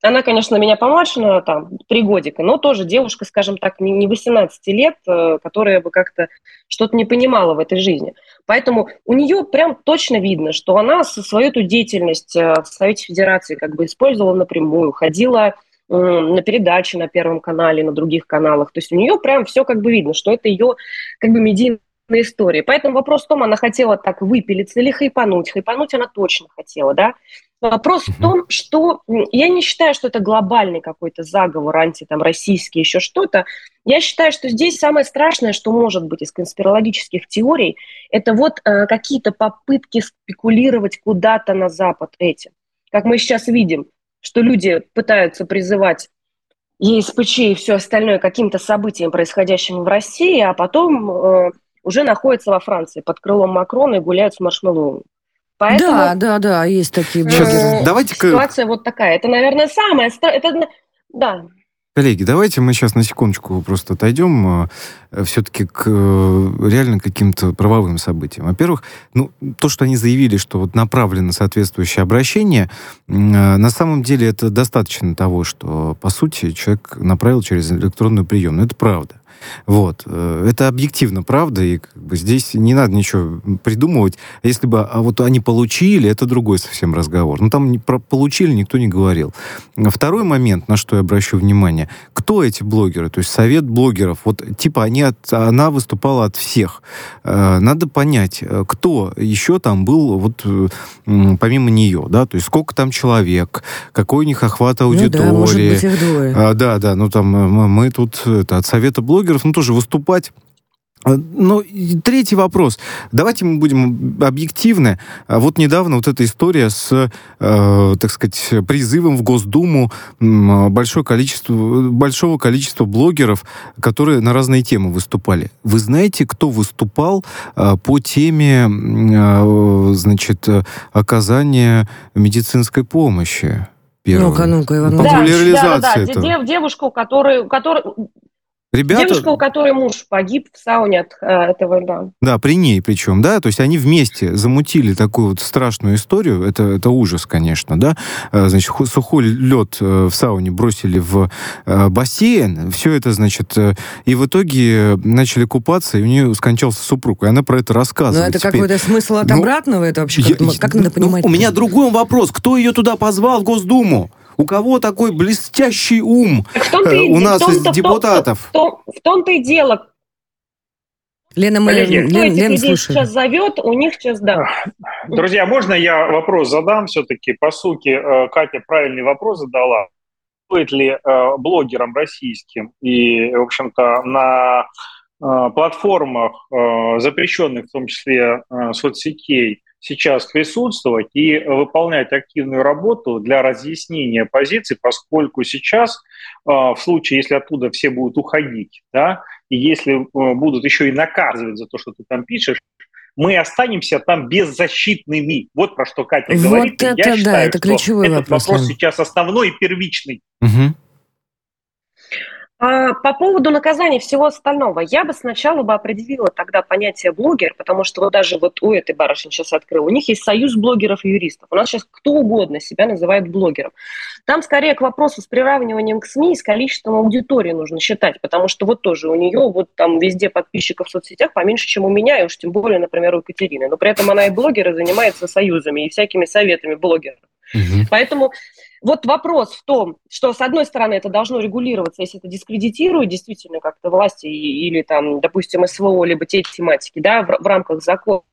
она, конечно, меня помладше на там, три годика, но тоже девушка, скажем так, не 18 лет, э, которая бы как-то что-то не понимала в этой жизни. Поэтому у нее прям точно видно, что она свою эту деятельность э, в Совете Федерации как бы использовала напрямую, ходила на передачи на Первом канале, на других каналах. То есть у нее прям все как бы видно, что это ее как бы медийный истории. Поэтому вопрос в том, она хотела так выпилиться или хайпануть. Хайпануть она точно хотела, да. Вопрос в том, что я не считаю, что это глобальный какой-то заговор анти там российский, еще что-то. Я считаю, что здесь самое страшное, что может быть из конспирологических теорий, это вот э, какие-то попытки спекулировать куда-то на Запад этим. Как мы сейчас видим, что люди пытаются призывать ЕСПЧ и все остальное каким-то событиям, происходящим в России, а потом э, уже находятся во Франции под крылом Макрона и гуляют с маршмеллоу. Поэтому, да, да, да, есть такие блогеры. Давайте Ситуация вот такая. Это, наверное, самое... Это, да. Коллеги, давайте мы сейчас на секундочку просто отойдем э, все-таки к э, реально каким-то правовым событиям. Во-первых, ну, то, что они заявили, что вот направлено соответствующее обращение, э, на самом деле это достаточно того, что, по сути, человек направил через электронную приемную. Это правда. Вот. Э, это объективно правда, и как бы здесь не надо ничего придумывать. Если бы а вот они получили, это другой совсем разговор. Но там не, про получили никто не говорил. Второй момент, на что я обращу внимание, кто эти блогеры? То есть совет блогеров. Вот типа они от, она выступала от всех. Э, надо понять, э, кто еще там был вот помимо нее, да, то есть сколько там человек, какой у них охват аудитории. Ну да, может быть, их двое. А, да, да, ну там мы тут это, от совета блогеров блогеров, ну, тоже выступать а, ну, третий вопрос. Давайте мы будем объективны. А вот недавно вот эта история с, э, так сказать, призывом в Госдуму большое количество, большого количества блогеров, которые на разные темы выступали. Вы знаете, кто выступал э, по теме, э, значит, оказания медицинской помощи? Ну-ка, ну-ка, Иван. Да, да, да, да. Девушку, которую, которую, Ребята... Девушка, у которой муж погиб в сауне от э, этого, да. Да, при ней причем, да, то есть они вместе замутили такую вот страшную историю, это, это ужас, конечно, да, э, значит, сухой лед э, в сауне бросили в бассейн, все это, значит, и в итоге начали купаться, и у нее скончался супруг, и она про это рассказывает. Но это какой-то смысл от ну, обратного, это вообще, я, как, как надо ну, понимать? Ну, у меня другой вопрос, кто ее туда позвал в Госдуму? У кого такой блестящий ум э, у нас из депутатов? В, том, в том-то и дело. Лена, мы Коллеги, Лен, кто этих Лен, людей сейчас зовет, у них сейчас, да. Друзья, можно я вопрос задам все-таки? По сути, э, Катя правильный вопрос задала. Стоит ли э, блогерам российским и, в общем-то, на платформах, запрещенных в том числе соцсетей, сейчас присутствовать и выполнять активную работу для разъяснения позиций, поскольку сейчас, а, в случае, если оттуда все будут уходить, да, и если э, будут еще и наказывать за то, что ты там пишешь, мы останемся там беззащитными. Вот про что Катя вот говорит. Это, я да, считаю, это ключевой этот вопрос. вопрос сейчас основной и первичный. Угу. А, по поводу наказания всего остального, я бы сначала бы определила тогда понятие блогер, потому что вот даже вот у этой барышни сейчас открыл, у них есть союз блогеров и юристов. У нас сейчас кто угодно себя называет блогером. Там скорее к вопросу с приравниванием к СМИ и с количеством аудитории нужно считать, потому что вот тоже у нее вот там везде подписчиков в соцсетях поменьше, чем у меня, и уж тем более, например, у Екатерины. Но при этом она и блогер, и занимается союзами и всякими советами блогеров. Угу. Поэтому вот вопрос в том, что, с одной стороны, это должно регулироваться, если это дискредитирует действительно как-то власти или, там, допустим, СВО, либо те тематики, да, в, в рамках закона.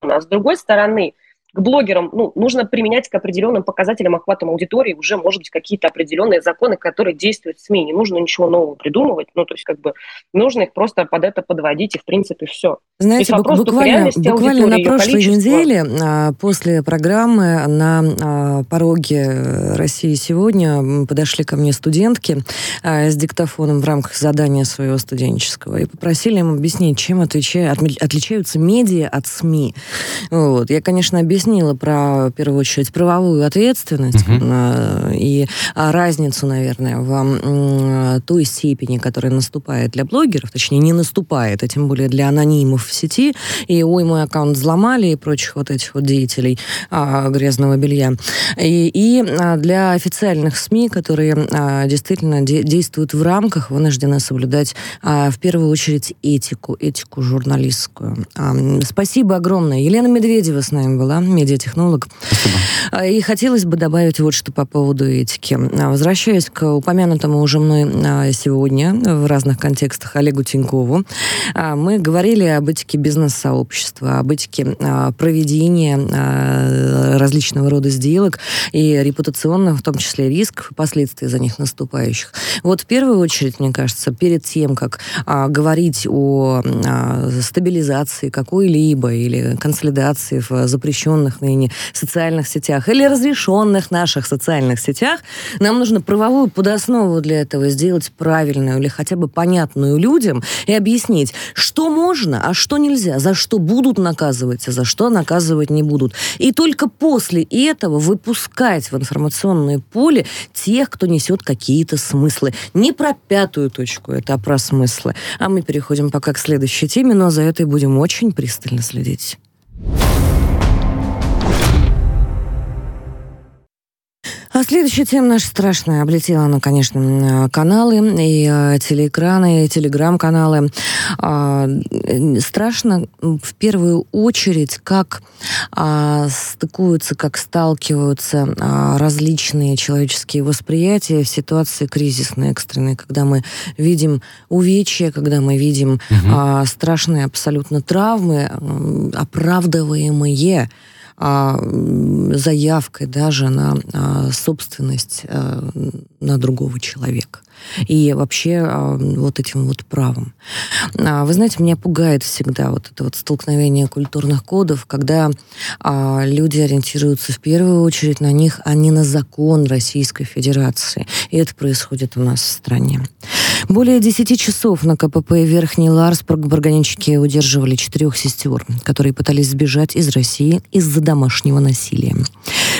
А с другой стороны, к блогерам ну, нужно применять к определенным показателям охватом аудитории уже, может быть, какие-то определенные законы, которые действуют в СМИ. Не нужно ничего нового придумывать. Ну, то есть, как бы, нужно их просто под это подводить, и, в принципе, все. Знаете, буквально, буквально на прошлой неделе а, после программы на а, пороге России сегодня подошли ко мне студентки а, с диктофоном в рамках задания своего студенческого и попросили им объяснить, чем отвечают, отличаются медиа от СМИ. Вот. Я, конечно, объяснила про, в первую очередь, правовую ответственность uh-huh. и разницу, наверное, в той степени, которая наступает для блогеров, точнее, не наступает, а тем более для анонимов в сети, и ой, мой аккаунт взломали, и прочих вот этих вот деятелей а, грязного белья. И, и а, для официальных СМИ, которые а, действительно де- действуют в рамках, вынуждены соблюдать а, в первую очередь этику, этику журналистскую. А, спасибо огромное. Елена Медведева с нами была, медиатехнолог. Спасибо. А, и хотелось бы добавить вот что по поводу этики. А, возвращаясь к упомянутому уже мной а, сегодня в разных контекстах Олегу Тинькову, мы говорили об этике бизнес-сообщества, об этике проведения различного рода сделок и репутационных, в том числе рисков и последствий за них наступающих. Вот в первую очередь, мне кажется, перед тем, как говорить о стабилизации какой-либо или консолидации в запрещенных ныне социальных сетях или разрешенных наших социальных сетях, нам нужно правовую подоснову для этого сделать правильную или хотя бы понятную людям и объяснить, что можно, а что нельзя, за что будут наказывать, а за что наказывать не будут. И только после этого выпускать в информационное поле тех, кто несет какие-то смыслы. Не про пятую точку, это а про смыслы. А мы переходим пока к следующей теме, но за этой будем очень пристально следить. А следующая тема наша страшная. Облетела она, конечно, каналы и э, телеэкраны, и телеграм-каналы. А, страшно в первую очередь, как а, стыкуются, как сталкиваются а, различные человеческие восприятия в ситуации кризисной, экстренной, когда мы видим увечья, когда мы видим угу. страшные абсолютно травмы, оправдываемые заявкой даже на а, собственность а, на другого человека и вообще а, вот этим вот правом. А, вы знаете, меня пугает всегда вот это вот столкновение культурных кодов, когда а, люди ориентируются в первую очередь на них, а не на закон Российской Федерации. И это происходит у нас в стране. Более 10 часов на КПП Верхний Ларсбург барганички удерживали четырех сестер, которые пытались сбежать из России из-за домашнего насилия.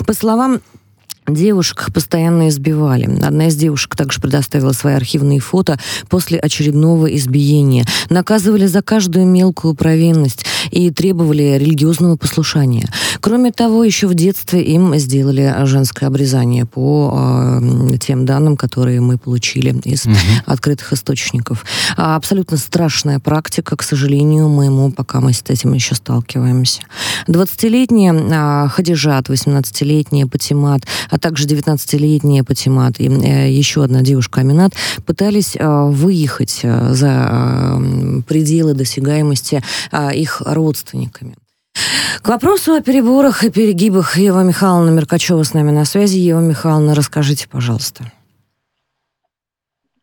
По словам Девушек постоянно избивали. Одна из девушек также предоставила свои архивные фото после очередного избиения. Наказывали за каждую мелкую провинность и требовали религиозного послушания. Кроме того, еще в детстве им сделали женское обрезание по э, тем данным, которые мы получили из угу. открытых источников. А абсолютно страшная практика, к сожалению, моему, пока мы с этим еще сталкиваемся. 20-летняя э, Хадижат, 18-летняя Патимат, а также 19-летняя Патимат и э, еще одна девушка Аминат пытались э, выехать э, за пределы досягаемости их родственниками. К вопросу о переборах и перегибах Ева Михайловна Меркачева с нами на связи. Ева Михайловна, расскажите, пожалуйста.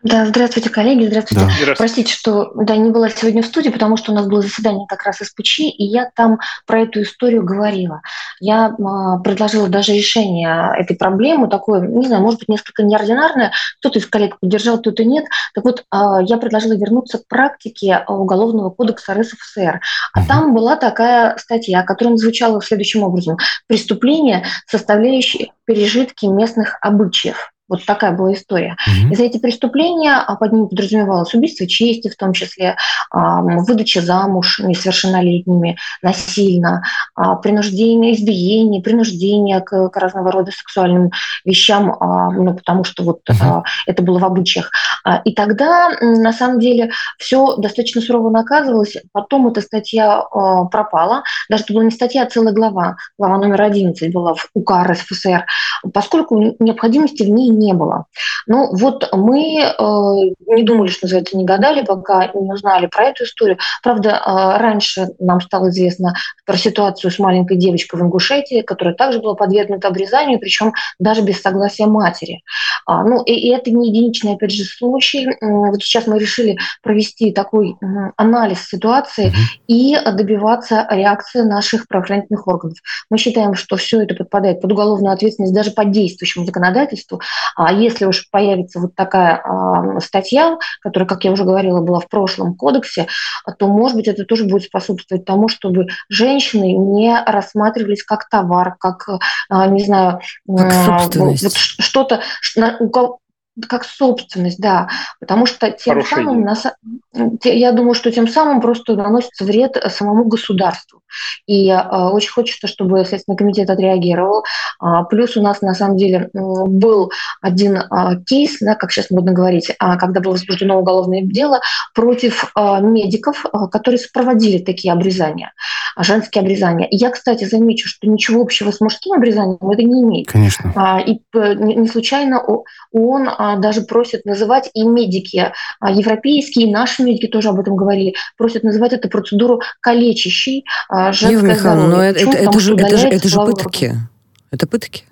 Да, здравствуйте, коллеги, здравствуйте. Да. здравствуйте. Простите, что да, не была сегодня в студии, потому что у нас было заседание как раз из ПЧ, и я там про эту историю говорила. Я э, предложила даже решение этой проблемы, такое, не знаю, может быть, несколько неординарное. Кто-то из коллег поддержал, кто-то нет. Так вот, э, я предложила вернуться к практике Уголовного кодекса РСФСР. А там была такая статья, которая звучала следующим образом. Преступление, составляющее пережитки местных обычаев. Вот такая была история. Mm-hmm. И за эти преступления а под ними подразумевалось убийство чести, в том числе выдача замуж несовершеннолетними насильно, а, принуждение, избиение, принуждение к, к разного рода сексуальным вещам, а, ну, потому что вот а, это было в обычаях. И тогда, на самом деле, все достаточно сурово наказывалось. Потом эта статья пропала. Даже это была не статья, а целая глава. Глава номер 11 была в УК РСФСР, поскольку необходимости в ней не было. Ну вот мы э, не думали, что называется, не гадали, пока не узнали про эту историю. Правда, э, раньше нам стало известно про ситуацию с маленькой девочкой в Ингушетии, которая также была подвергнута обрезанию, причем даже без согласия матери. А, ну и, и это не единичный, опять же, случай. Вот сейчас мы решили провести такой анализ ситуации mm-hmm. и добиваться реакции наших правоохранительных органов. Мы считаем, что все это подпадает под уголовную ответственность даже по действующему законодательству, а если уж появится вот такая а, статья, которая, как я уже говорила, была в прошлом кодексе, то, может быть, это тоже будет способствовать тому, чтобы женщины не рассматривались как товар, как, а, не знаю, как собственность. Вот что-то, как собственность, да, потому что тем Хорошая самым, на, я думаю, что тем самым просто наносится вред самому государству. И э, очень хочется, чтобы Следственный комитет отреагировал. А, плюс у нас на самом деле был один а, кейс, да, как сейчас модно говорить, а, когда было возбуждено уголовное дело против медиков, которые сопроводили такие обрезания, женские обрезания. И я, кстати, замечу, что ничего общего с мужским обрезанием это не имеет. Конечно. И не случайно он даже просит называть и медики европейские, и наши медики тоже об этом говорили, просят называть эту процедуру калечащей а, женское здоровье. Но это, это, это, же, это, же, это же пытки. Это пытки.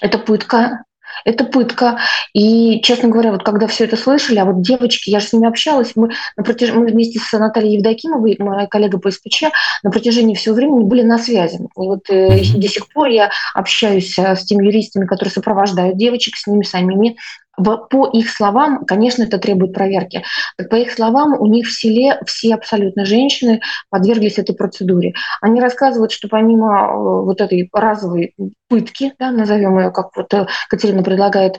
Это пытка. Это пытка. И, честно говоря, вот когда все это слышали, а вот девочки, я же с ними общалась, мы, на протяж... мы вместе с Натальей Евдокимовой, моя коллега по СПЧ, на протяжении всего времени были на связи. И вот э, до сих пор я общаюсь э, с теми юристами, которые сопровождают девочек, с ними самими, по их словам, конечно, это требует проверки. По их словам, у них в селе все абсолютно женщины подверглись этой процедуре. Они рассказывают, что помимо э, вот этой разовой пытки, да, назовем ее, как вот э, Катерина предлагает,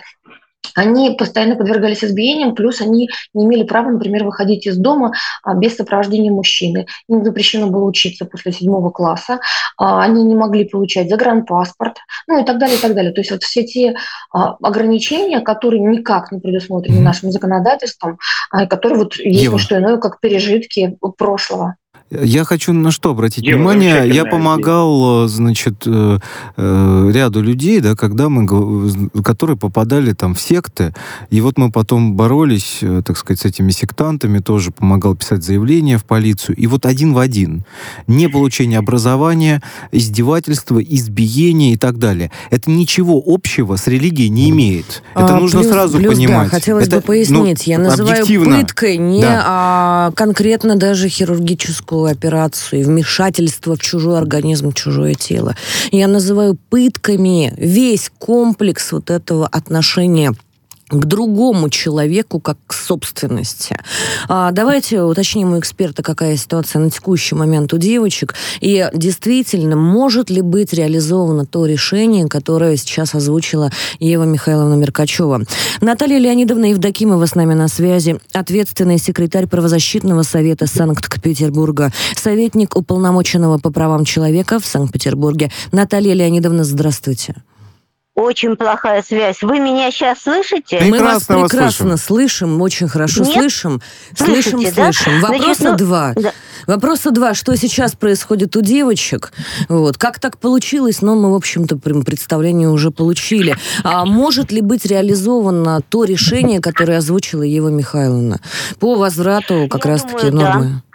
они постоянно подвергались избиениям, плюс они не имели права, например, выходить из дома а, без сопровождения мужчины. Им запрещено было учиться после седьмого класса, а, они не могли получать загранпаспорт, ну и так далее, и так далее. То есть вот все те а, ограничения, которые никак не предусмотрены нашим законодательством, которые вот есть Ева. что иное, как пережитки прошлого. Я хочу на что обратить Ева, внимание. Я помогал, идея. значит, э, э, ряду людей, да, когда мы, которые попадали там в секты, и вот мы потом боролись, э, так сказать, с этими сектантами, тоже помогал писать заявления в полицию, и вот один в один. Не получение образования, издевательства, избиение и так далее. Это ничего общего с религией не имеет. Это а, нужно плюс, сразу плюс, понимать. Да, хотелось Это, бы пояснить. Ну, Я называю пыткой не да. а, конкретно даже хирургическую такую операцию, вмешательство в чужой организм, чужое тело. Я называю пытками весь комплекс вот этого отношения к другому человеку как к собственности. А, давайте уточним у эксперта, какая ситуация на текущий момент у девочек, и действительно, может ли быть реализовано то решение, которое сейчас озвучила Ева Михайловна Меркачева. Наталья Леонидовна Евдокимова с нами на связи, ответственный секретарь правозащитного совета Санкт-Петербурга, советник уполномоченного по правам человека в Санкт-Петербурге. Наталья Леонидовна, здравствуйте. Очень плохая связь. Вы меня сейчас слышите? Мы вас прекрасно вас слышим. слышим, очень хорошо Нет? слышим. Слышите, слышим, да? слышим. Вопроса Значит, ну, два. Да. Вопроса два. Что сейчас происходит у девочек? Вот. Как так получилось? Но мы, в общем-то, представление уже получили. А может ли быть реализовано то решение, которое озвучила Ева Михайловна по возврату как раз-таки нормы? Да.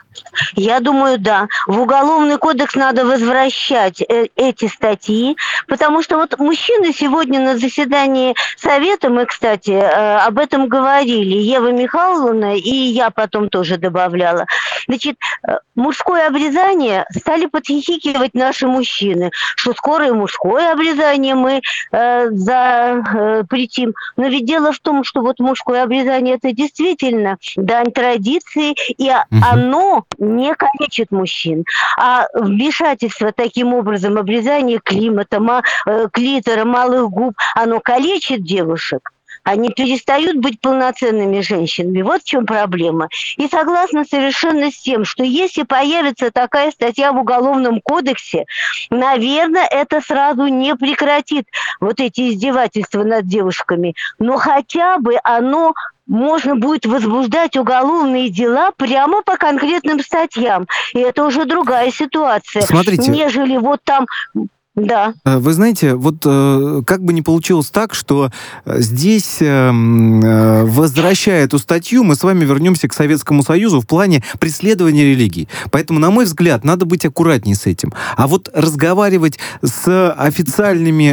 Я думаю, да. В уголовный кодекс надо возвращать э эти статьи, потому что вот мужчины сегодня на заседании совета, мы, кстати, э об этом говорили, Ева Михайловна и я потом тоже добавляла. Значит, э мужское обрезание стали подхихикивать наши мужчины, что скоро и мужское обрезание мы э, запретим. Но ведь дело в том, что вот мужское обрезание это действительно дань традиции, и оно не калечит мужчин, а вмешательство таким образом, обрезание климата, ма, э, клитора, малых губ, оно калечит девушек они перестают быть полноценными женщинами. Вот в чем проблема. И согласна совершенно с тем, что если появится такая статья в Уголовном кодексе, наверное, это сразу не прекратит вот эти издевательства над девушками. Но хотя бы оно можно будет возбуждать уголовные дела прямо по конкретным статьям. И это уже другая ситуация. Смотрите. Нежели вот там да. Э, вы знаете, вот э, как бы не получилось так, что э, здесь возвращая эту статью, мы с вами вернемся к Советскому Союзу в плане преследования религий. Поэтому, на мой взгляд, надо быть аккуратнее с этим. А вот разговаривать с официальными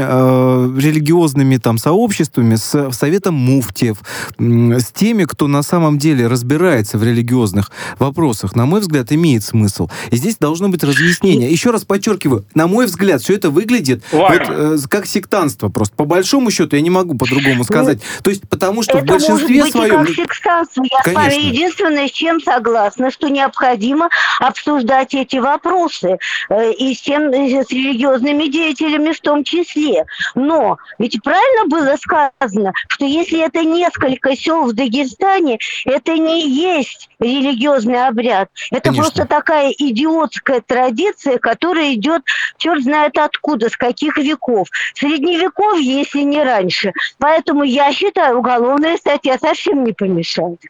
религиозными там сообществами, с Советом муфтиев, с теми, кто на самом деле разбирается в религиозных вопросах, на мой взгляд, имеет смысл. И здесь должно быть разъяснение. Еще раз подчеркиваю, на мой взгляд, все это это выглядит вот, э, как сектанство просто. По большому счету, я не могу по-другому сказать. Ну, То есть, потому что это в большинстве может быть своем... И как сектанство. Я Конечно. с вами единственное, с чем согласна, что необходимо обсуждать эти вопросы э, и с, тем, с религиозными деятелями в том числе. Но ведь правильно было сказано, что если это несколько сел в Дагестане, это не есть религиозный обряд. Это Конечно. просто такая идиотская традиция, которая идет, черт знает откуда откуда, с каких веков. Средневековье, если не раньше. Поэтому я считаю, уголовная статья совсем не помешает.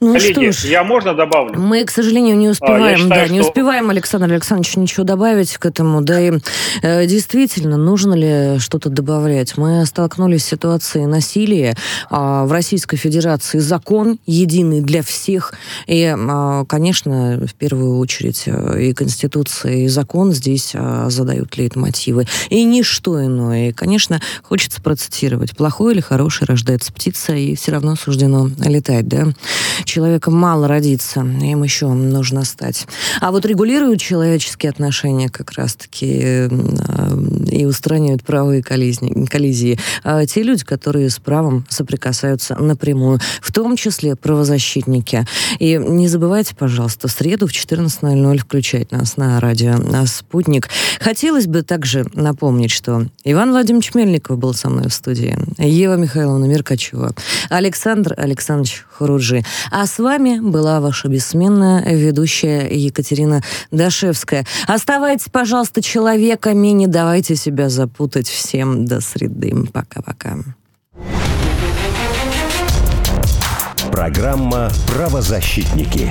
Ну Коллеги, что ж, я можно добавлю? Мы, к сожалению, не а, успеваем, считаю, да, что... не успеваем, Александр Александрович, ничего добавить к этому. Да и э, действительно, нужно ли что-то добавлять? Мы столкнулись с ситуацией насилия. Э, в Российской Федерации закон единый для всех. И, э, конечно, в первую очередь э, и Конституция, и закон здесь э, задают лейтмотивы. И ничто иное. И, конечно, хочется процитировать. Плохой или хороший рождается птица, и все равно суждено летать, да? Человеком мало родиться, им еще нужно стать. А вот регулируют человеческие отношения как раз-таки э, и устраняют правые коллизии, коллизии а те люди, которые с правом соприкасаются напрямую, в том числе правозащитники. И не забывайте, пожалуйста, в среду в 14.00 включать нас на радио на «Спутник». Хотелось бы также напомнить, что Иван Владимирович Мельников был со мной в студии, Ева Михайловна Меркачева, Александр Александрович Хуруджи. А с вами была ваша бессменная ведущая Екатерина Дашевская. Оставайтесь, пожалуйста, человеками, не давайте себя запутать. Всем до среды. Пока-пока. Программа «Правозащитники».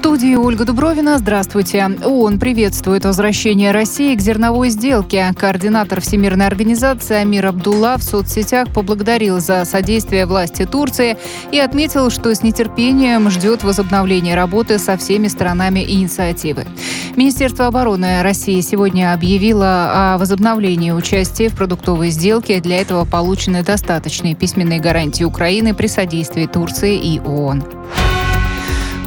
Студии Ольга Дубровина. Здравствуйте. ООН приветствует возвращение России к зерновой сделке. Координатор Всемирной организации Амир Абдулла в соцсетях поблагодарил за содействие власти Турции и отметил, что с нетерпением ждет возобновления работы со всеми сторонами инициативы. Министерство обороны России сегодня объявило о возобновлении участия в продуктовой сделке. Для этого получены достаточные письменные гарантии Украины при содействии Турции и ООН.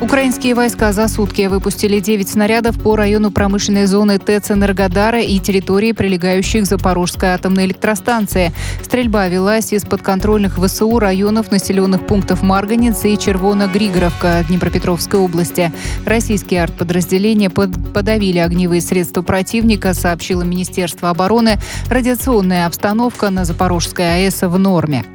Украинские войска за сутки выпустили 9 снарядов по району промышленной зоны ТЭЦ Энергодара и территории, прилегающих к Запорожской атомной электростанции. Стрельба велась из подконтрольных ВСУ районов населенных пунктов Марганец и Червона-Григоровка Днепропетровской области. Российские артподразделения подавили огневые средства противника, сообщило Министерство обороны. Радиационная обстановка на Запорожской АЭС в норме.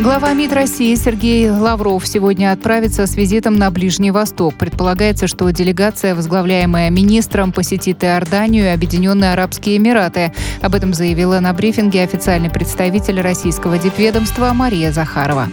Глава МИД России Сергей Лавров сегодня отправится с визитом на Ближний Восток. Предполагается, что делегация, возглавляемая министром, посетит Иорданию и Объединенные Арабские Эмираты. Об этом заявила на брифинге официальный представитель российского дипведомства Мария Захарова.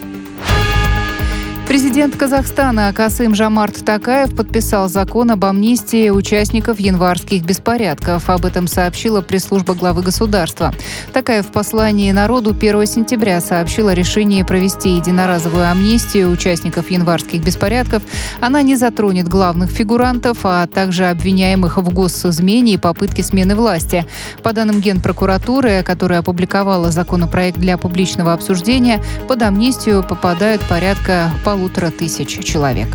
Президент Казахстана Касым Жамарт Такаев подписал закон об амнистии участников январских беспорядков. Об этом сообщила пресс-служба главы государства. Такаев в послании народу 1 сентября сообщила о решении провести единоразовую амнистию участников январских беспорядков. Она не затронет главных фигурантов, а также обвиняемых в госизмене и попытке смены власти. По данным Генпрокуратуры, которая опубликовала законопроект для публичного обсуждения, под амнистию попадают порядка полутора тысяч человек.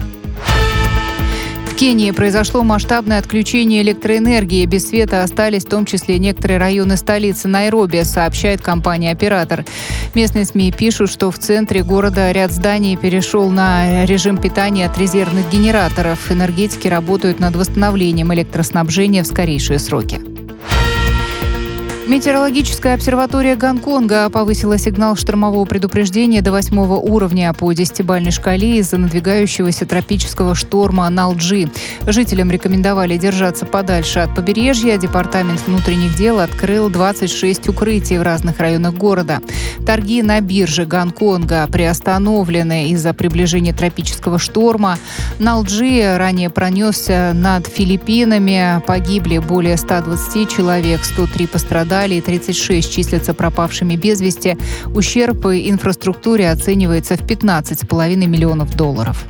В Кении произошло масштабное отключение электроэнергии. Без света остались в том числе некоторые районы столицы Найроби, сообщает компания-оператор. Местные СМИ пишут, что в центре города ряд зданий перешел на режим питания от резервных генераторов. Энергетики работают над восстановлением электроснабжения в скорейшие сроки. Метеорологическая обсерватория Гонконга повысила сигнал штормового предупреждения до восьмого уровня по десятибальной шкале из-за надвигающегося тропического шторма Налджи. Жителям рекомендовали держаться подальше от побережья. Департамент внутренних дел открыл 26 укрытий в разных районах города. Торги на бирже Гонконга приостановлены из-за приближения тропического шторма. Налджи ранее пронесся над Филиппинами. Погибли более 120 человек, 103 пострадали Италии 36 числятся пропавшими без вести. Ущерб инфраструктуре оценивается в 15,5 миллионов долларов.